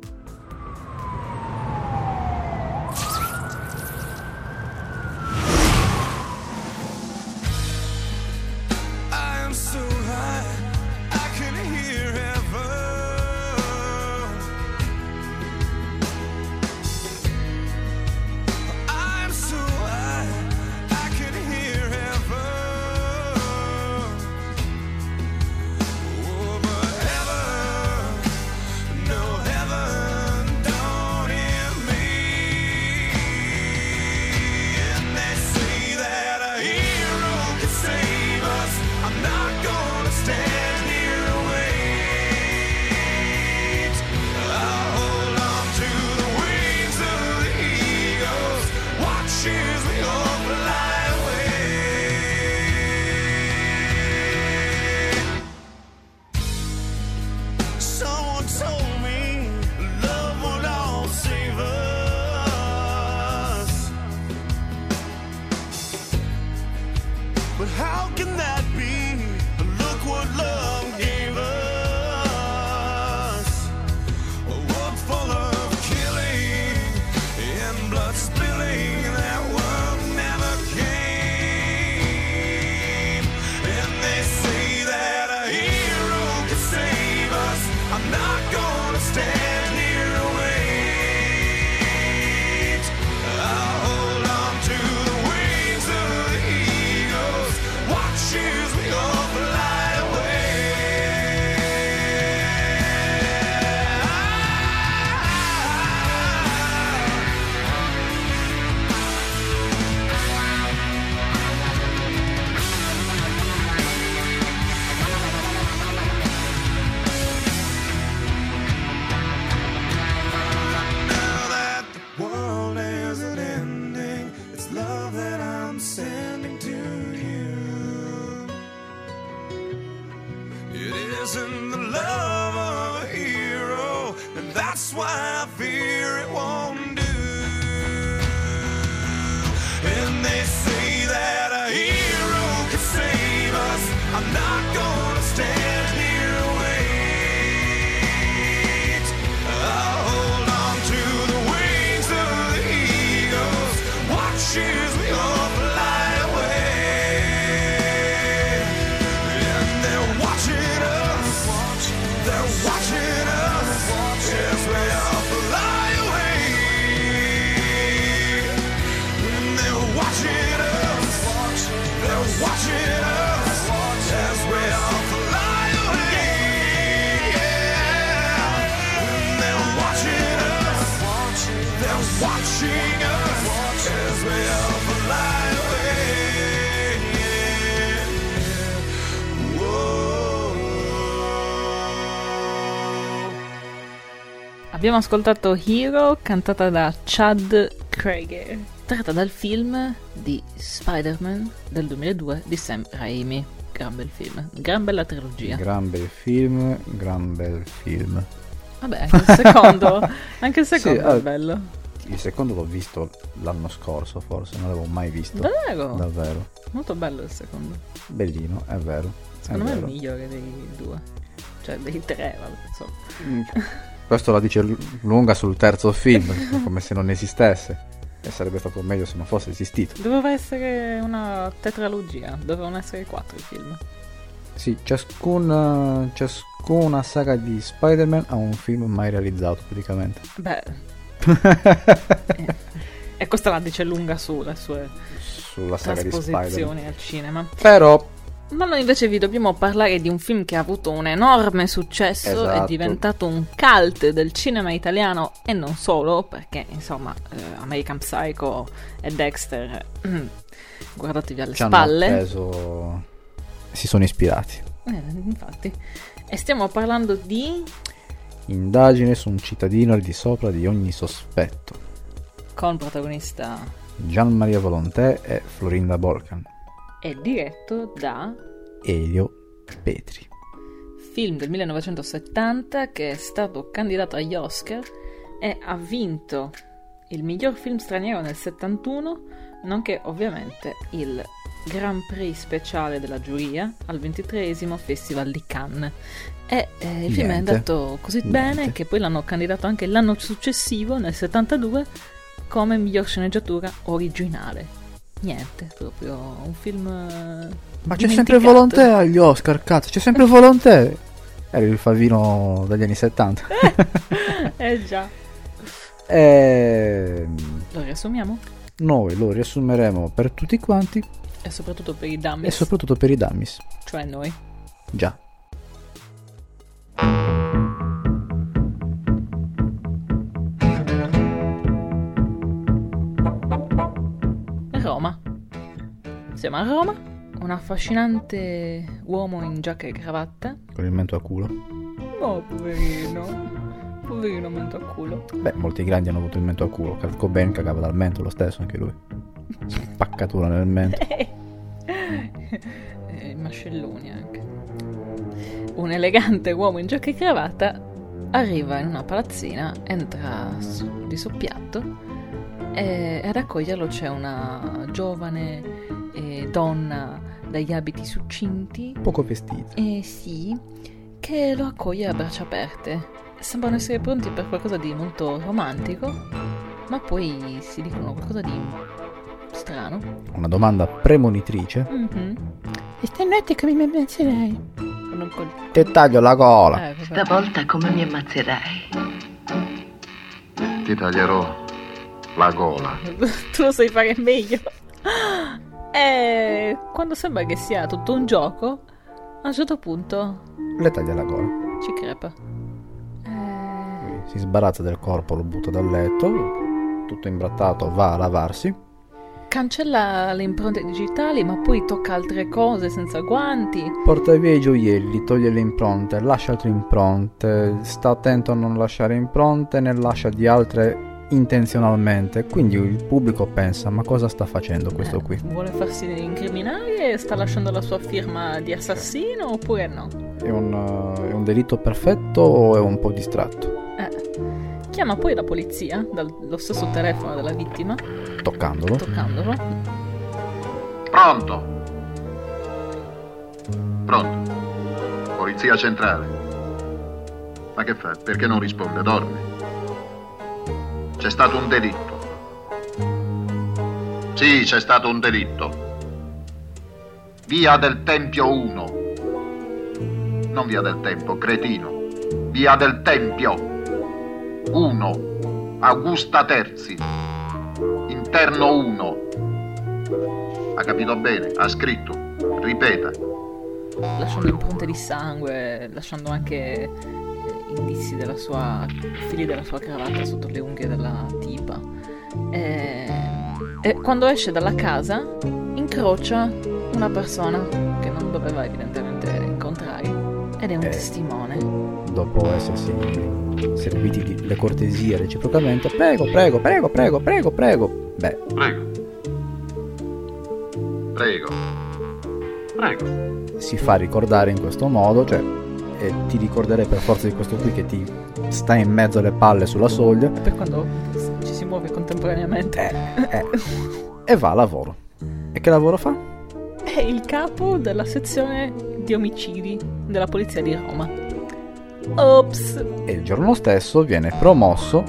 Abbiamo ascoltato Hero cantata da Chad Kroeger, tratta dal film di Spider-Man del 2002 di Sam Raimi. Gran bel film, gran bella trilogia.
Gran bel film, gran bel film.
Vabbè, anche il secondo, anche il secondo
Sì,
è
eh,
bello.
Il secondo l'ho visto l'anno scorso, forse, non l'avevo mai visto.
Davvero?
Davvero.
Molto bello il secondo.
Bellino, è vero.
Secondo
è
me è
vero.
il migliore dei due. Cioè dei tre, vabbè, insomma.
Questo la dice lunga sul terzo film, come se non esistesse. E sarebbe stato meglio se non fosse esistito.
Doveva essere una tetralogia, dovevano essere quattro i film.
Sì, ciascuna, ciascuna saga di Spider-Man ha un film mai realizzato praticamente.
Beh, e, questa la dice lunga sulle sue
Sulla saga di Spider-Man.
al cinema.
Però
Ma noi invece vi dobbiamo parlare di un film che ha avuto un enorme successo, è
Esatto.
diventato un cult del cinema italiano e non solo, perché insomma eh, American Psycho e Dexter, mm, guardatevi alle
ci
spalle.
preso... Si sono ispirati.
Eh, infatti. E stiamo parlando di
Indagine su un cittadino al di sopra di ogni sospetto.
con protagonista
Gian Maria Volontè e Florinda Bolcan.
E diretto da
Elio Petri.
film del 1970 che è stato candidato agli Oscar e ha vinto il miglior film straniero nel 71, nonché ovviamente il Grand Prix speciale della giuria al 23 Festival di Cannes. E eh, il film è andato così
Niente.
bene che poi l'hanno candidato anche l'anno successivo, nel 72, come miglior sceneggiatura originale. Niente, proprio un film. eh,
Ma c'è sempre. Volontè agli Oscar, cazzo, c'è sempre Volontè. Era il favino degli anni 70.
Eh già.
e
Lo riassumiamo?
noi lo riassumeremo per tutti quanti
E soprattutto per i dummies.
e soprattutto per i dummies.
Cioè noi.
Già.
Siamo a Roma. Un affascinante uomo in giacca e cravatta.
Con il mento a culo.
Oh, poverino. Poverino mento a culo.
Beh, molti grandi hanno avuto il mento a culo. Kurt Cobain cagava dal mento lo stesso, anche lui. Spaccatura nel mento.
e i mascelloni anche. Un elegante uomo in giacca e cravatta arriva in una palazzina, entra di soppiatto e ad accoglierlo c'è una giovane eh, donna dagli abiti succinti.
Poco vestita.
Eh sì, che lo accoglie a braccia aperte. Sembrano essere pronti per qualcosa di molto romantico, ma poi si dicono qualcosa di strano.
Una domanda premonitrice.
Mhm.
E stanotte come mi ammazzerai?
Col-
Ti taglio la cola.
Eh.
Stavolta come mi ammazzerai?
Ti taglierò la gola.
tu lo sai fare meglio. E quando sembra che sia tutto un gioco, a un certo punto
Le taglia la gola.
ci crepa.
Si sbarazza del corpo, lo butta dal letto. Tutto imbrattato, va a lavarsi.
Cancella le impronte digitali, ma poi tocca altre cose senza guanti.
Porta via i gioielli, toglie le impronte, lascia altre impronte. Sta attento a non lasciare impronte, ne lascia di altre intenzionalmente. Quindi il pubblico pensa: ma cosa sta facendo questo qui?
Vuole farsi incriminare? Sta lasciando la sua firma di assassino oppure no?
È un, uh, è un delitto perfetto o è un po' distratto?
Eh. Chiama poi la polizia dallo stesso telefono della vittima,
Toccandolo.
toccandolo.
Pronto? Pronto? Polizia centrale. Ma che fa? Perché non risponde? Dorme. C'è stato un delitto. Sì, c'è stato un delitto. Via del Tempio 1. Non via del Tempo, cretino. Via del Tempio 1. Augusta Terzi. Interno 1. Ha capito bene? Ha scritto. Ripeta.
lasciando impronte di sangue, lasciando anche indizi della sua fili della sua cravatta sotto le unghie della tipa. E, e quando esce dalla casa incrocia una persona che non doveva evidentemente incontrare ed è un
Eh.
testimone.
Dopo essersi serviti di le cortesie reciprocamente, prego, prego, prego, prego, prego, prego. Beh,
Prego. Prego. Prego.
si fa ricordare in questo modo, cioè, e ti ricorderei per forza di questo qui che ti sta in mezzo alle palle sulla soglia
Per quando ci si muove contemporaneamente.
Eh, e va a lavoro. E che lavoro fa?
È il capo della sezione di omicidi della polizia di Roma. Ops!
E il giorno stesso viene promosso,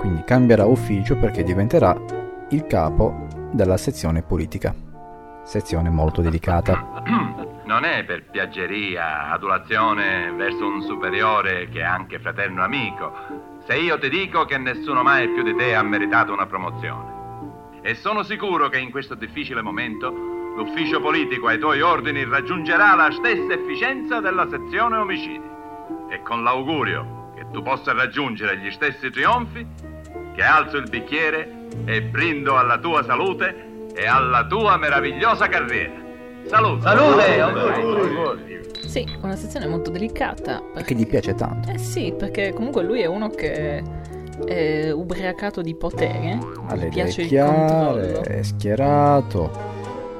quindi cambierà ufficio perché diventerà il capo della sezione politica. Sezione molto delicata.
non è per piaggeria, adulazione verso un superiore che è anche fraterno amico. Se io ti dico che nessuno mai più di te ha meritato una promozione. E sono sicuro che in questo difficile momento l'ufficio politico ai tuoi ordini raggiungerà la stessa efficienza della sezione omicidi. E con l'augurio che tu possa raggiungere gli stessi trionfi, che alzo il bicchiere e brindo alla tua salute e alla tua meravigliosa carriera. Salute!
Sì, una sezione molto delicata.
E che gli piace tanto.
Eh sì, perché comunque lui è uno che è ubriacato di potere.
Ha le
gli
idee
piace il
chiare,
controllo.
è schierato.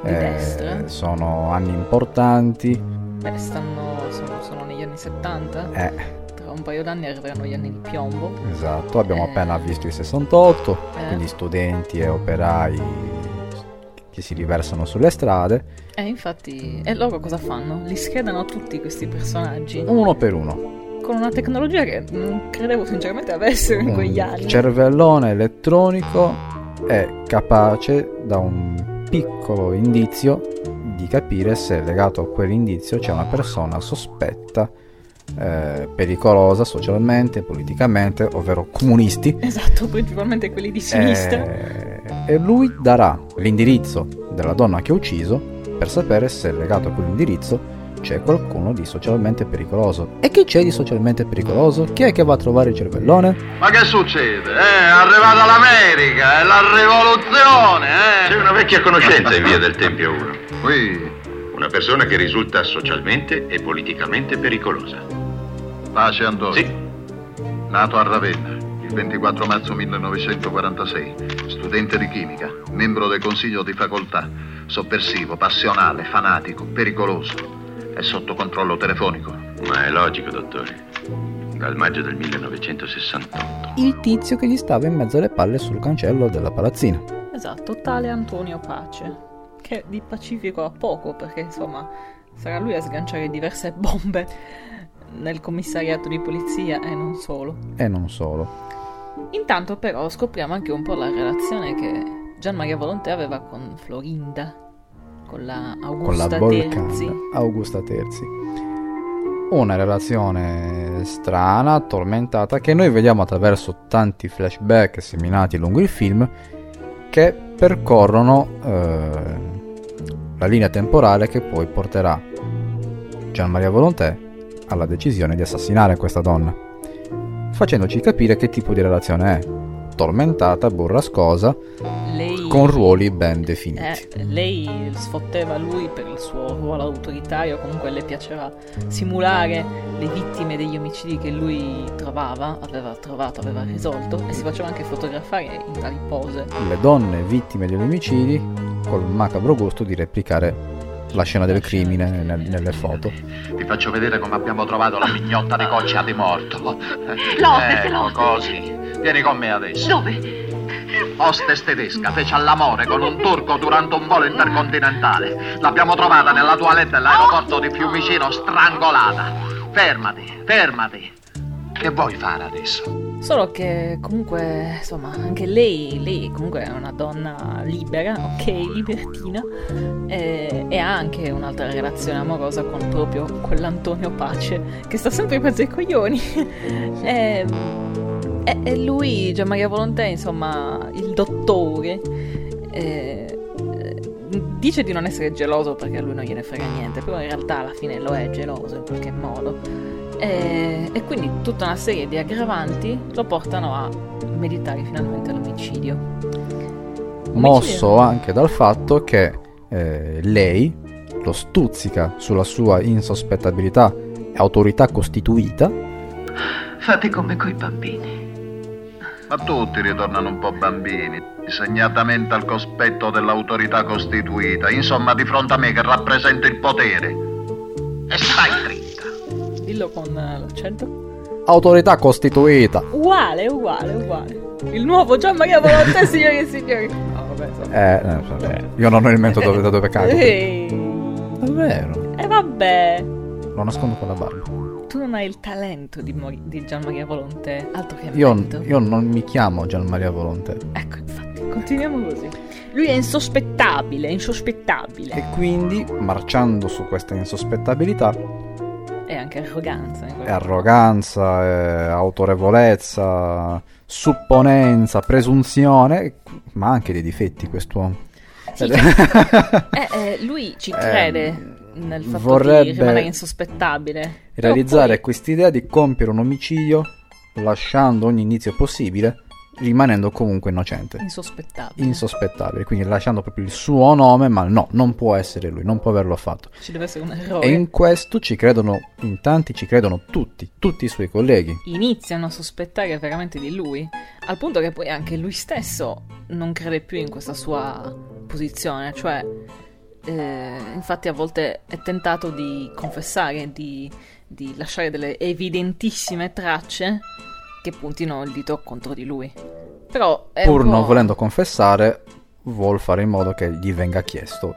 Di
eh,
destra.
sono anni importanti.
Beh, stanno, sono, sono negli anni 70.
Eh,
Tra un paio d'anni arriveranno gli anni di piombo.
esatto, abbiamo appena visto il 68,
Eh.
quindi studenti e operai che si riversano sulle strade,
E infatti, e loro cosa fanno? Li schedano tutti questi personaggi
uno per uno.
con una tecnologia che non credevo sinceramente avessero in quegli anni.
cervellone elettronico è capace da un piccolo indizio di capire se legato a quell'indizio c'è una persona sospetta, eh, pericolosa socialmente, politicamente, ovvero comunisti.
Esatto, principalmente quelli di sinistra.
Eh, e lui darà l'indirizzo della donna che ha ucciso per sapere se legato a quell'indirizzo c'è qualcuno di socialmente pericoloso. E chi c'è di socialmente pericoloso? Chi è che va a trovare il cervellone?
Ma che succede? Eh, è arrivata l'America, è la rivoluzione, eh!
C'è una vecchia conoscenza in via del Tempio 1.
Qui,
Una persona che risulta socialmente e politicamente pericolosa.
Pace Antonio.
Sì.
Nato a Ravenna il 24 marzo 1946, studente di chimica, membro del consiglio di facoltà, sovversivo, passionale, fanatico, pericoloso e sotto controllo telefonico.
Ma è logico, dottore. Dal maggio del 1968.
Il tizio che gli stava in mezzo alle palle sul cancello della palazzina.
Esatto, tale Antonio Pace. Che di pacifico ha poco, perché insomma sarà lui a sganciare diverse bombe nel commissariato di polizia e non solo.
E non solo.
Intanto però scopriamo anche un po' la relazione che Gian Maria Volonté aveva con Florinda, con la
Con
Augusta
la Bolcanda.
Terzi.
Augusta Terzi. Una relazione strana, tormentata, che noi vediamo attraverso tanti flashback seminati lungo il film che percorrono eh, la linea temporale che poi porterà Gian Maria Volonté alla decisione di assassinare questa donna, facendoci capire che tipo di relazione è. Tormentata, burrascosa,
Lei,
con ruoli ben definiti.
eh, lei sfotteva lui per il suo ruolo autoritario, comunque le piaceva simulare le vittime degli omicidi che lui trovava, aveva trovato, aveva risolto e si faceva anche fotografare in tali pose.
le donne vittime degli omicidi col macabro gusto di replicare la scena del crimine nel- nelle foto.
Ti faccio vedere come abbiamo trovato la mignotta di coccia di morto.
L'Ovest,
ecco,
l'Ovest.
così. Vieni con me adesso.
Dove?
Hostess tedesca fece all'amore con un turco durante un volo intercontinentale. L'abbiamo trovata nella toilette dell'aeroporto di Fiumicino strangolata. Fermati, fermati. Che vuoi fare adesso?
Solo che comunque, insomma, anche lei, lei comunque è una donna libera, ok, libertina, e, e ha anche un'altra relazione amorosa con proprio quell'Antonio Pace, che sta sempre in mezzo ai coglioni. e, e- e lui, Gian Maria Volontè, insomma, il dottore, eh, dice di non essere geloso perché a lui non gliene frega niente, però in realtà alla fine lo è geloso in qualche modo. E, e quindi tutta una serie di aggravanti lo portano a meditare finalmente l'omicidio.
Mosso anche dal fatto che eh, lei lo stuzzica sulla sua insospettabilità e autorità costituita
Fate come coi bambini.
Ma tutti ritornano un po' bambini, segnatamente al cospetto dell'autorità costituita, insomma di fronte a me che rappresento il potere. E stai.
Dillo con eh, l'accento.
autorità costituita
Uguale, uguale, uguale. Il nuovo Gian Maria Volontè, signori e signori. No, vabbè, insomma.
eh, eh, vabbè, io non ho il metodo dove, da dove
Ehi.
davvero
E vabbè.
lo nascondo con la barba
Tu non hai il talento di, Mori- di Gian Maria Volontè, altro che
io,
mento.
io non mi chiamo Gian Maria Volonté
Ecco, infatti. Continuiamo così. Lui è insospettabile, insospettabile.
E quindi, marciando su questa insospettabilità,
E anche arroganza.
è
qualche-
arroganza, è autorevolezza, supponenza, presunzione, ma anche dei difetti quest'uomo.
Sì,
Ed-
Eh, eh, lui ci crede
Ehm,
nel fatto
vorrebbe
di rimanere insospettabile.
Realizzare quest'idea di compiere un omicidio lasciando ogni indizio possibile, rimanendo comunque innocente.
Insospettabile.
Insospettabile, quindi lasciando proprio il suo nome, ma no, non può essere lui, non può averlo fatto.
Ci deve essere un errore.
E in questo ci credono, in tanti ci credono tutti, tutti i suoi colleghi.
Iniziano a sospettare veramente di lui, al punto che poi anche lui stesso non crede più in questa sua posizione, cioè eh, infatti a volte è tentato di confessare, di, di lasciare delle evidentissime tracce che puntino il dito contro di lui. Però
Pur non volendo confessare, vuol fare in modo che gli venga chiesto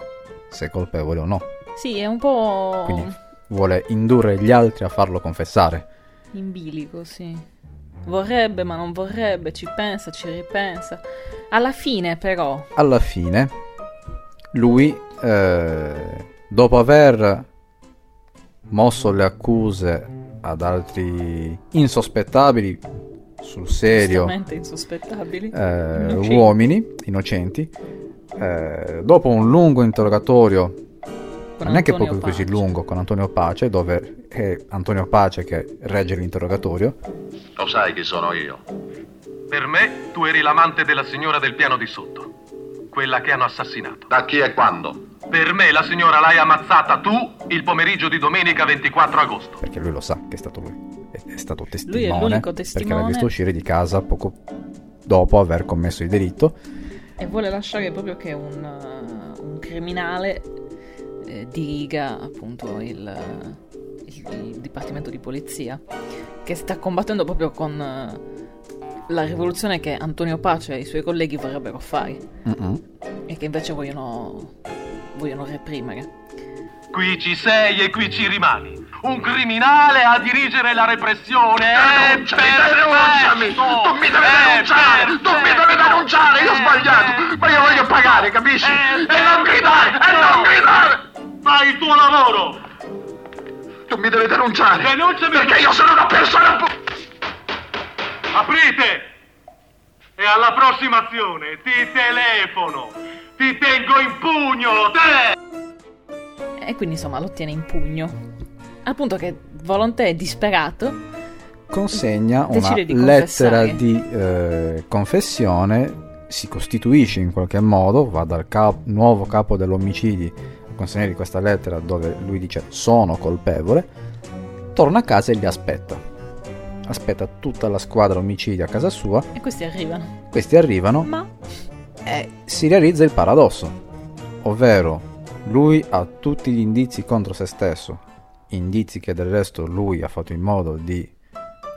se è colpevole o no.
Sì, è un po'
Quindi vuole indurre gli altri a farlo confessare.
in bilico, sì. Vorrebbe, ma non vorrebbe, ci pensa, ci ripensa. Alla fine, però,
Alla fine, lui, eh, dopo aver mosso le accuse ad altri insospettabili sul serio
insospettabili,
eh,
innocenti.
uomini innocenti, eh, dopo un lungo interrogatorio,
Con
non è che
Antonio
proprio così lungo, con Antonio Pace, dove è Antonio Pace che regge l'interrogatorio,
Lo sai chi sono io? Per me, tu eri l'amante della signora del piano di sotto. Quella che hanno assassinato.
Da chi e quando?
Per me, la signora l'hai ammazzata tu il pomeriggio di domenica 24 agosto.
perché lui lo sa che è stato lui, è, è stato
Lui è
testimone,
l'unico
perché
testimone.
l'ha visto uscire di casa poco dopo aver commesso il delitto.
e vuole lasciare proprio che un, uh, un criminale eh, diriga appunto il, il- il dipartimento di polizia che sta combattendo proprio con eh, la rivoluzione che Antonio Pace e i suoi colleghi vorrebbero fare
Mm-mm.
e che invece vogliono, vogliono reprimere.
Qui ci sei e qui ci rimani. Un criminale a dirigere la repressione. È
denunciami!
perfetto!
Tu mi devi denunciare! Tu mi devi denunciare! Io ho sbagliato! Ma io voglio pagare, capisci? E non gridare! E non gridare!
Fai il tuo lavoro!
Tu mi devi denunciare!
Denunciami!
Perché io sono una persona... pu-
Aprite! E alla prossima azione ti telefono! Ti tengo in pugno! Te!
E quindi insomma lo tiene in pugno. Al punto che Volonté è disperato
consegna una
di
lettera di eh, confessione, si costituisce in qualche modo, va dal cap- nuovo capo dell'omicidi a consegnargli questa lettera dove lui dice sono colpevole, torna a casa e li aspetta. Aspetta tutta la squadra omicidi a casa sua,
e questi arrivano.
questi arrivano.
Ma?
E si realizza il paradosso, ovvero lui ha tutti gli indizi contro se stesso, indizi che del resto lui ha fatto in modo di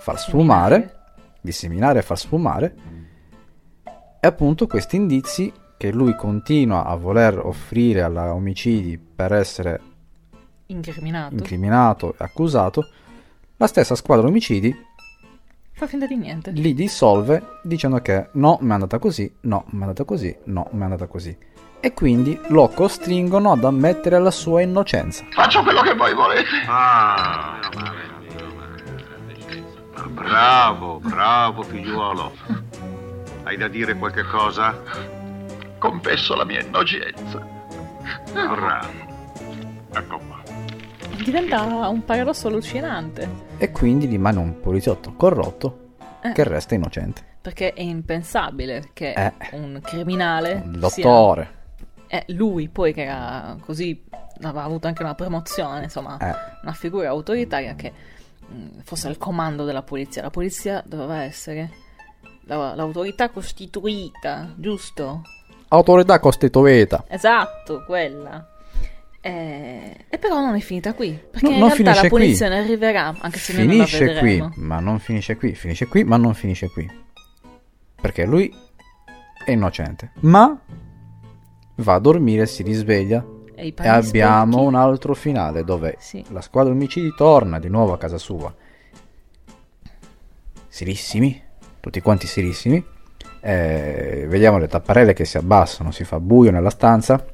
far sfumare, disseminare. e far sfumare, e appunto questi indizi che lui continua a voler offrire alla omicidi per essere
incriminato.
incriminato e accusato, la stessa squadra omicidi
Fa finta di niente.
li dissolve dicendo che no, mi è andata così, no, mi è andata così, no, mi è andata così. E quindi lo costringono ad ammettere la sua innocenza.
Faccio quello che voi volete.
Ah, bravo, bravo figliuolo. Hai da dire qualche cosa?
Confesso la mia innocenza.
Bravo. Ecco qua.
Diventa un paradosso allucinante.
E quindi rimane un poliziotto corrotto
Eh.
che resta innocente.
Perché è impensabile che
Eh.
un criminale.
Il dottore.
Sia... Eh, lui poi che era così. Aveva avuto anche una promozione, insomma,
Eh.
una figura autoritaria che mh, fosse al comando della polizia. La polizia doveva essere la- l'autorità costituita, giusto?
Autorità costituita.
Esatto, quella. Eh, E però non è finita qui. Perché
No,
in
non
realtà
finisce
la
qui.
polizia ne arriverà, anche se noi non
Finisce
la
qui, ma non finisce qui, finisce qui, ma non finisce qui. Perché lui è innocente, ma va a dormire, si risveglia
E
e abbiamo
sporchi?
un altro finale dove
Sì.
la squadra omicidi torna di nuovo a casa sua. Serissimi, tutti quanti serissimi, Eh, vediamo le tapparelle che si abbassano, si fa buio nella stanza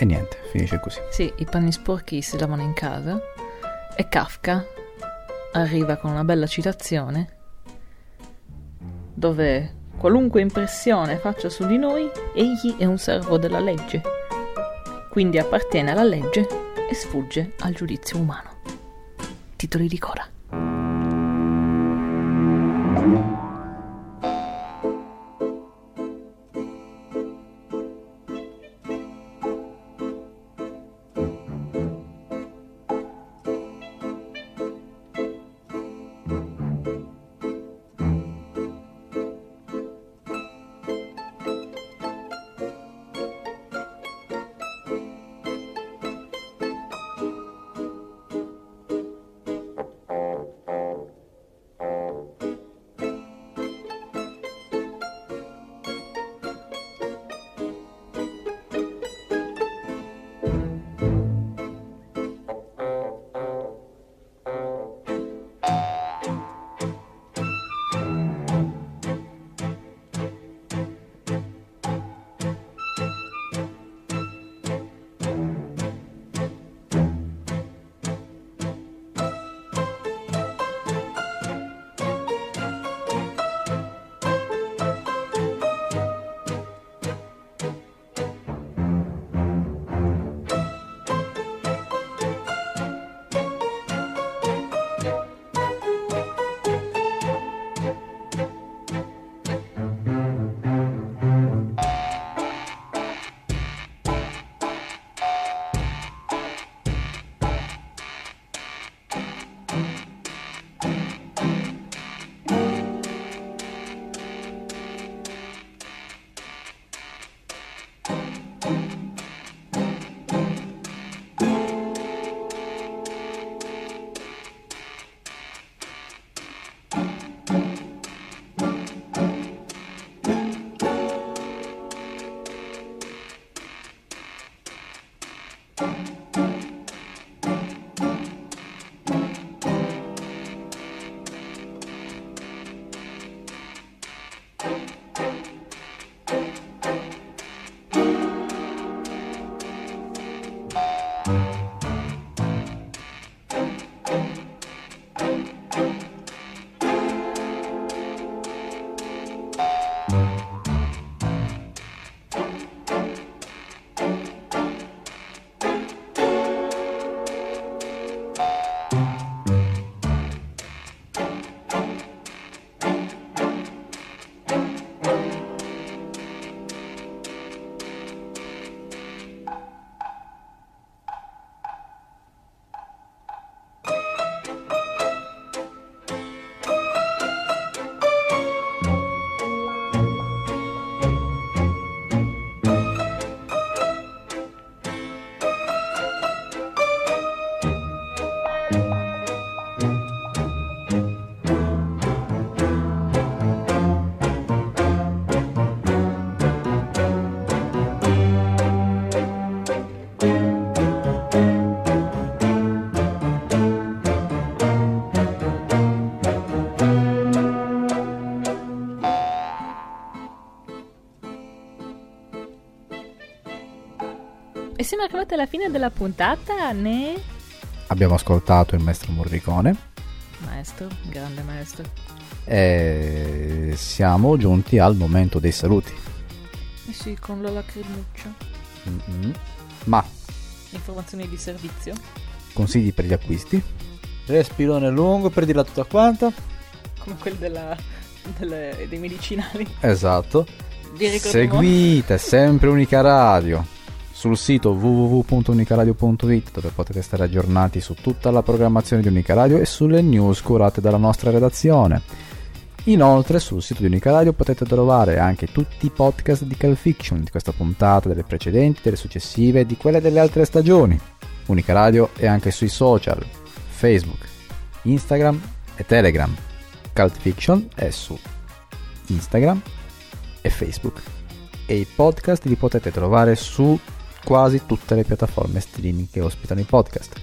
e niente, finisce così.
Sì, i panni sporchi si lavano in casa e Kafka arriva con una bella citazione dove qualunque impressione faccia su di noi, egli è un servo della legge, quindi appartiene alla legge e sfugge al giudizio umano. Titoli di Cora. Siamo arrivati alla fine della puntata, ne?
Abbiamo ascoltato il maestro Morricone
Maestro, grande maestro.
e siamo giunti al momento dei saluti.
Eh sì, con la lacrimuccia.
Mm-mm. Ma
Informazioni di servizio.
consigli per gli acquisti? Respirone lungo per dirla tutta quanta.
Come quelli della, delle- dei medicinali.
Esatto. Seguite sempre Unica Radio sul sito www.unicaradio.it dove potete stare aggiornati su tutta la programmazione di Unica Radio e sulle news curate dalla nostra redazione. Inoltre sul sito di Unica Radio potete trovare anche tutti i podcast di Cal Fiction, di questa puntata, delle precedenti, delle successive e di quelle delle altre stagioni. Unica Radio è anche sui social, Facebook, Instagram e Telegram. Cult Fiction è su Instagram e Facebook. E i podcast li potete trovare su quasi tutte le piattaforme streaming che ospitano i podcast.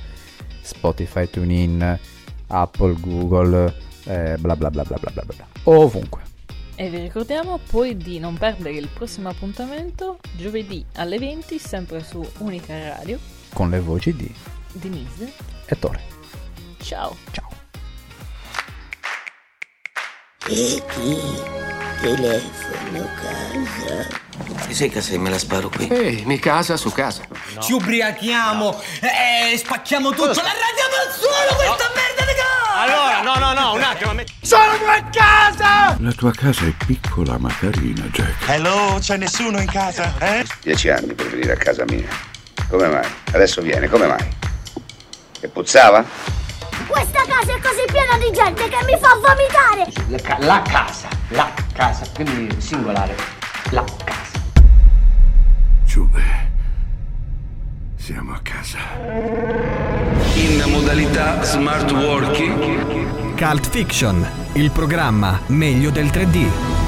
Spotify, TuneIn, Apple, Google, eh, bla bla bla bla bla bla bla. Ovunque.
E vi ricordiamo poi di non perdere il prossimo appuntamento giovedì alle 20 sempre su Unica Radio
Con le voci di
Denise.
e Tore.
Ciao.
Ciao.
E? Telefono casa.
Ti sei casa e me la sparo qui?
Ehi, mi casa su casa.
Ci ubriachiamo e spacchiamo tutto. La radiamo al suolo questa merda di casa!
Allora, no, no, no, un attimo. mi-
Sono a casa!
La tua casa è piccola ma carina, Jack.
Hello, c'è nessuno in casa, eh?
Dieci anni per venire a casa mia. Come mai? Adesso viene, come mai? Che puzzava?
Questa casa è così piena di gente che mi fa vomitare!
La, ca- la casa, la casa, quindi singolare. La casa.
Giube. Siamo a casa.
In modalità smart working.
Cult Fiction, il programma meglio del 3D.